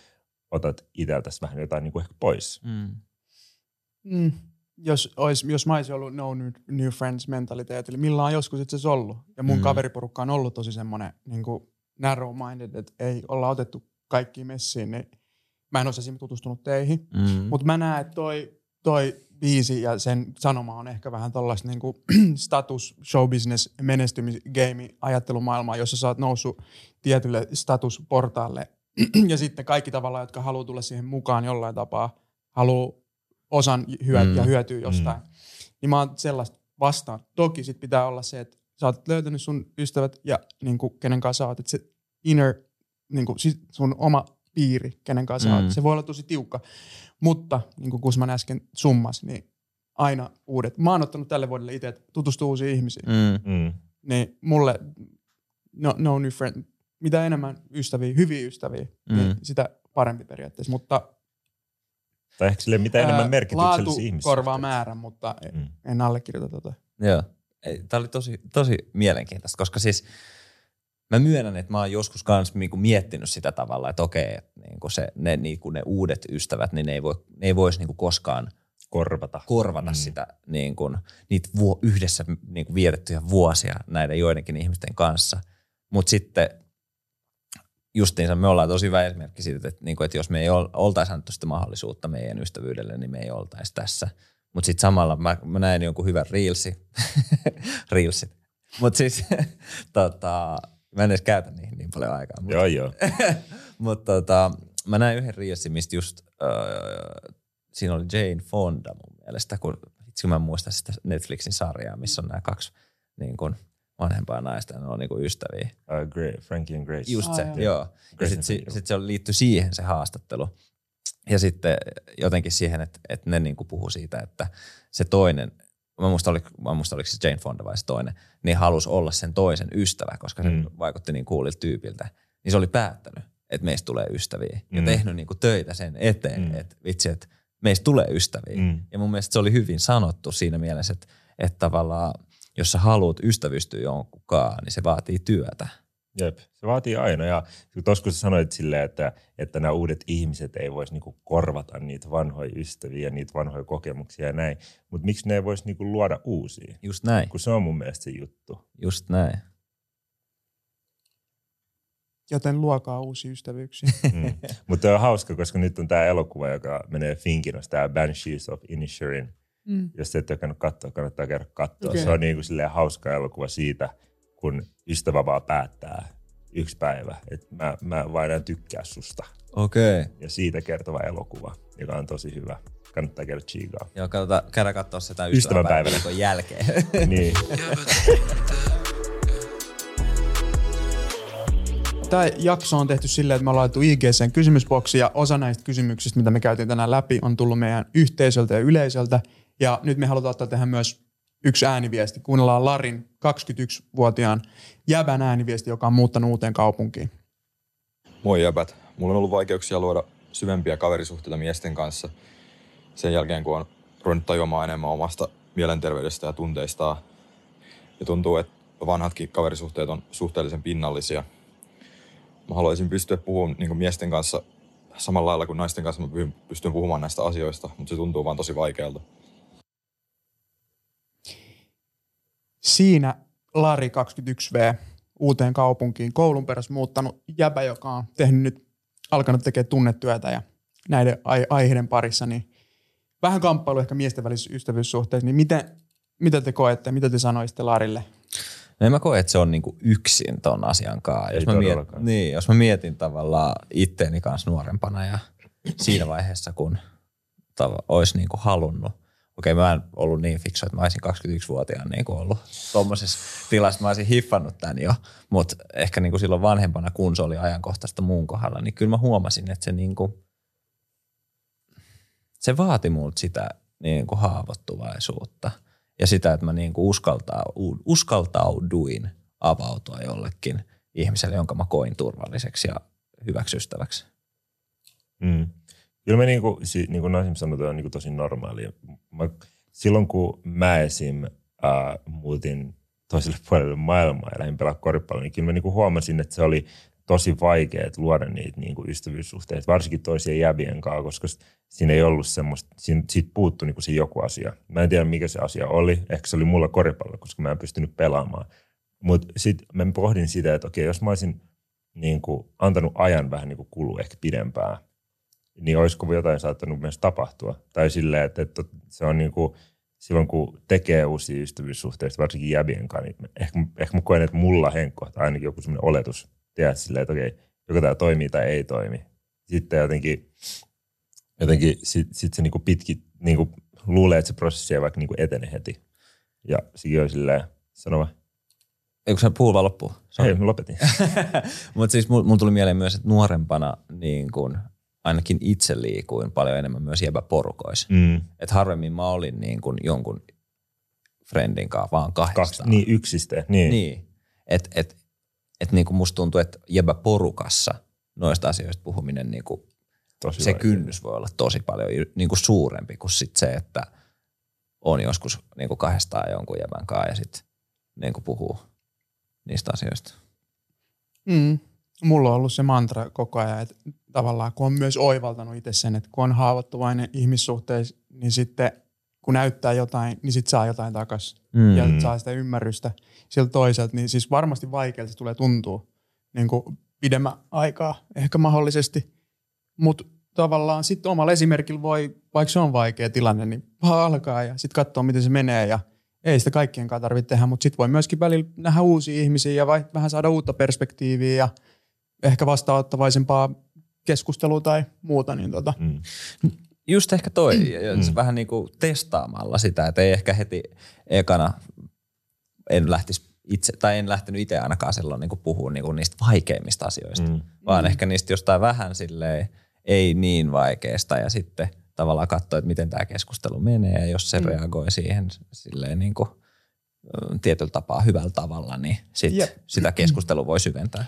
otat itseltäsi vähän jotain niin kuin ehkä pois. Mm. Mm. Jos, ois, jos mä olisin ollut no new, new friends mentaliteetillä, millä on joskus itse asiassa ollut. Ja mun Mm. kaveriporukka on ollut tosi semmoinen niin narrow-minded, että ei olla otettu kaikki messiin, niin mä en olisi esimerkiksi tutustunut teihin. Mm. Mutta mä näen, että toi, toi biisi ja sen sanoma on ehkä vähän tollaista niinku (clears throat) status, show business, menestymisgame ajattelumaailmaa, jossa sä oot noussut tietylle statusportaalle (clears throat) ja sitten kaikki tavallaan, jotka haluaa tulla siihen mukaan jollain tapaa, haluaa osan hyö- Mm. ja hyötyä jostain. Mm. Niin mä oon sellaista vastaan. Toki sit pitää olla se, että sä oot löytänyt sun ystävät ja niinku, kenen kanssa oot, että se inner, niinku, sit sun oma piiri, kenen kanssa Mm. oot, se voi olla tosi tiukka. Mutta niin kuin Kusman äsken summas, niin aina uudet. Mä oon ottanut tälle vuodelle itse, että tutustuu uusiin ihmisiin. Mm. Mm. Niin mulle, no, no new friend, mitä enemmän ystäviä, hyviä ystäviä, mm. niin Mm. sitä parempi periaatteessa. Mutta Tai ehkä sille mitä enemmän merkityksellisiä laatu ihmisiä. korvaa määrän, mutta Mm. en allekirjoita tota. Joo. Tämä oli tosi, tosi mielenkiintoista, koska siis mä myönnän, että mä oon joskus kans niinku miettinyt sitä tavalla, että okei, että niinku se, ne, niinku ne uudet ystävät, niin ne ei, voi, ne ei voisi niinku koskaan Korvata. korvata mm. sitä niin kuin, niitä vuo, yhdessä niin kuin vietettyjä vuosia näiden joidenkin ihmisten kanssa. Mutta sitten justiinsa me ollaan tosi hyvä esimerkki siitä, että, niin kuin, että jos me ei ol, oltaisi annettu sitä mahdollisuutta meidän ystävyydelle, niin me ei oltaisi tässä. Mutta sitten samalla mä, mä näin jonkun hyvän reelsi, (laughs) reelsit. Mutta siis (laughs) tota, mä en edes käytä niihin niin paljon aikaa. Mut, Joo, joo. (laughs) mutta tota, mä näin yhden reelsin, mistä just öö, siinä oli Jane Fonda mun mielestä, kun itse mä en muista sitä Netflixin sarjaa, missä on nämä kaksi niin kuin, vanhempaa naista, ja ne on niin kuin ystäviä. Uh, Gray, Frankie and Grace. Just se, joo. joo. Ja sitten si, sit se liittyi siihen se haastattelu. Ja sitten jotenkin siihen, että, että ne niin kuin puhuu siitä, että se toinen, mä muista, oli, mä muista oliko se Jane Fonda vai se toinen, niin halusi olla sen toisen ystävä, koska se Mm. vaikutti niin kuulilta tyypiltä. Niin se oli päättänyt, että meistä tulee ystäviä. Ja Mm. tehnyt niin kuin töitä sen eteen, mm. että vitsi, että meistä tulee ystäviä. Mm. Ja mun mielestä se oli hyvin sanottu siinä mielessä, että, että tavallaan jos sä haluat ystävystyä jonkunkaan, niin se vaatii työtä. Jep, se vaatii aina. Ja tuossa kun sä sanoit silleen, että, että nämä uudet ihmiset ei voisi niinku korvata niitä vanhoja ystäviä, niitä vanhoja kokemuksia ja näin, mutta miksi ne ei voisi niinku luoda uusia? Just näin, Kun se on mun mielestä se juttu. just näin. Joten luokaa uusia ystävyyksiä. (laughs) Mm. Mutta on hauska, koska nyt on tämä elokuva, joka menee Finkinossa, tämä Banshees of Inisherin. Mm. Jos te ette ole käynyt katsoa, kannattaa käydä katsoa. Okei. Se on niinku silleen hauska elokuva siitä, kun ystävä vaan päättää yksi päivä, että mä, mä vaan en tykkää susta. Okei. Okay. Ja siitä kertova elokuva, joka on tosi hyvä. Kannattaa käydä chiikaa. Joo, katsotaan, käydään katsoa sitä Ystävänpäivänä. ystävänpäivän jälkeen. (laughs) niin. Tämä jakso on tehty silleen, että me ollaan laittu IGCn kysymysboksi ja osa näistä kysymyksistä, mitä me käytiin tänään läpi, on tullut meidän yhteisöltä ja yleisöltä. Ja nyt me halutaan ottaa tähän myös yksi ääniviesti. Kuunnellaan Larin 21-vuotiaan jäbän ääniviesti, joka on muuttanut uuteen kaupunkiin. Moi jäbät. Mulla on ollut vaikeuksia luoda syvempiä kaverisuhteita miesten kanssa sen jälkeen, kun on ruvennut tajuamaan enemmän omasta mielenterveydestä ja tunteistaan. Ja tuntuu, että vanhatkin kaverisuhteet on suhteellisen pinnallisia. Mä haluaisin pystyä puhumaan niin miesten kanssa samalla lailla kuin naisten kanssa mä pystyn puhumaan näistä asioista, mutta se tuntuu vaan tosi vaikealta. Siinä Lari 21V uuteen kaupunkiin koulun perässä muuttanut jäbä, joka on tehnyt nyt, alkanut tekemään tunnetyötä ja näiden aiheiden parissa, niin vähän kamppailu ehkä miesten välisissä ystävyyssuhteissa, niin miten, mitä te koette, mitä te sanoisitte Larille? No en mä koe, että se on niinku yksin ton asian kanssa. Jos, mä mietin, niin, jos mä mietin tavallaan itteeni kanssa nuorempana ja siinä vaiheessa, kun tav- olisi niinku halunnut okei mä en ollut niin fiksu, että mä olisin 21-vuotiaan niin kuin ollut tuommoisessa tilassa, mä olisin hiffannut tämän jo, mutta ehkä niin kuin silloin vanhempana, kun se oli ajankohtaista muun kohdalla, niin kyllä mä huomasin, että se niin kuin, se vaati multa sitä niin kuin haavoittuvaisuutta ja sitä, että mä niin kuin uskaltauduin avautua jollekin ihmiselle, jonka mä koin turvalliseksi ja hyväksystäväksi. Mm. Kyllä me niin kuin, niin kuin on niin kuin tosi normaalia. Mä, silloin kun mä esim. Ää, muutin toiselle (laughs) puolelle maailmaa ja lähdin pelaa koripalloa, niin kyllä mä niin kuin huomasin, että se oli tosi vaikea luoda niitä niin kuin ystävyyssuhteita, varsinkin toisien jäbien kanssa, koska siinä ei ollut semmoista, siitä puuttui niin kuin se joku asia. Mä en tiedä, mikä se asia oli. Ehkä se oli mulla koripallo, koska mä en pystynyt pelaamaan. Mutta sitten mä pohdin sitä, että okei, jos mä olisin niin kuin, antanut ajan vähän niin kuin kulua ehkä pidempään, niin olisiko jotain saattanut myös tapahtua. Tai silleen, että, että se on niin kuin, silloin kun tekee uusia ystävyyssuhteita, varsinkin jäbien kanssa, niin ehkä, ehkä mä koen, että mulla henkkohta ainakin joku sellainen oletus, tiedät silleen, että okei, joko tämä toimii tai ei toimi. Sitten jotenkin, jotenkin sit, sit se niin kuin pitki, niin kuin luulee, että se prosessi ei vaikka niin kuin etene heti. Ja sekin on silleen, sanova. Eikö se puhu vaan loppuun? Ei, mä lopetin. (laughs) Mutta siis mulla tuli mieleen myös, että nuorempana niin kun ainakin itse liikuin paljon enemmän myös jäbäporukoissa. Mm. Että harvemmin mä olin niin kuin jonkun friendin kanssa vaan kahdestaan. Kaksi, niin yksistä, niin. niin. Että et, et niin kuin musta tuntuu, että jäbäporukassa noista asioista puhuminen, niin kuin tosi se vaikea. kynnys voi olla tosi paljon niin kuin suurempi kuin sit se, että on joskus niin kuin kahdestaan jonkun jäbän kanssa ja sitten niin kuin puhuu niistä asioista. Mm mulla on ollut se mantra koko ajan, että tavallaan kun on myös oivaltanut itse sen, että kun on haavoittuvainen ihmissuhteissa, niin sitten kun näyttää jotain, niin sitten saa jotain takaisin mm. ja saa sitä ymmärrystä sieltä toiselta, niin siis varmasti vaikealta se tulee tuntua niin kuin pidemmän aikaa ehkä mahdollisesti, mutta tavallaan sitten omalla esimerkillä voi, vaikka se on vaikea tilanne, niin vaan alkaa ja sitten katsoa, miten se menee ja ei sitä kaikkien kanssa tarvitse tehdä, mutta sitten voi myöskin välillä nähdä uusia ihmisiä ja vai, vähän saada uutta perspektiiviä ja ehkä vastaanottavaisempaa keskustelua tai muuta. Niin tota. mm. Just ehkä toi, mm. vähän niin kuin testaamalla sitä, että ei ehkä heti ekana en lähtisi itse, tai en lähtenyt itse ainakaan silloin niin puhumaan niin niistä vaikeimmista asioista, mm. vaan mm. ehkä niistä jostain vähän silleen ei niin vaikeasta ja sitten tavallaan katsoa, että miten tämä keskustelu menee ja jos se mm. reagoi siihen silleen niin kuin, tietyllä tapaa hyvällä tavalla, niin sit yep. sitä keskustelua voi syventää.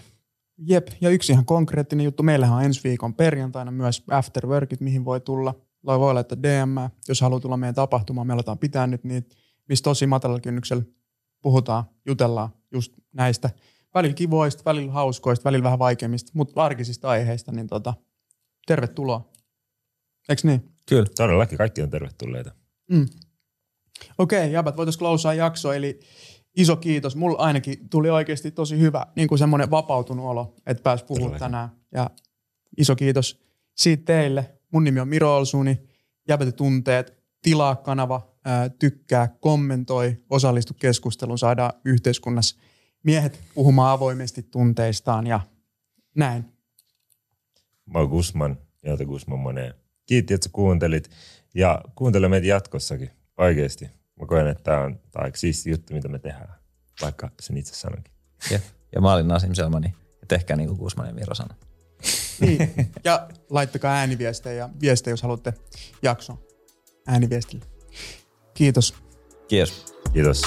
Jep, ja yksi ihan konkreettinen juttu. Meillähän on ensi viikon perjantaina myös afterworkit, mihin voi tulla. Voi laittaa DM, jos haluaa tulla meidän tapahtumaan. Me aletaan pitää nyt niitä, missä tosi matalalla kynnyksellä puhutaan, jutellaan just näistä välillä kivoista, välillä hauskoista, välillä vähän vaikeimmista, mutta arkisista aiheista, niin tota, tervetuloa. Eikö niin? Kyllä. Todellakin kaikki on tervetulleita. Mm. Okei, okay, jäbät, voitaisiin klausaa jakso, eli iso kiitos. Mulla ainakin tuli oikeasti tosi hyvä niin kuin semmoinen vapautunut olo, että pääsi puhumaan tänään. Ja iso kiitos siitä teille. Mun nimi on Miro Olsuni. Jäbäty tunteet, tilaa kanava, ää, tykkää, kommentoi, osallistu keskusteluun, saadaan yhteiskunnassa miehet puhumaan avoimesti tunteistaan ja näin. Mä oon Gusman, Jota Gusman Moneen. Kiitti, että sä kuuntelit ja kuuntele meitä jatkossakin, oikeasti. Mä koen, että tämä on, tää on siisti juttu, mitä me tehdään, vaikka sen itse sanonkin. Ja, ja mä olin Nasim Selmani, ja tehkää niin kuin Kuusman ja Miro sanoi. Niin, ja laittakaa ääniviestejä ja viestejä, jos haluatte jakson ääniviestille. Kiitos. Kiitos. Kiitos.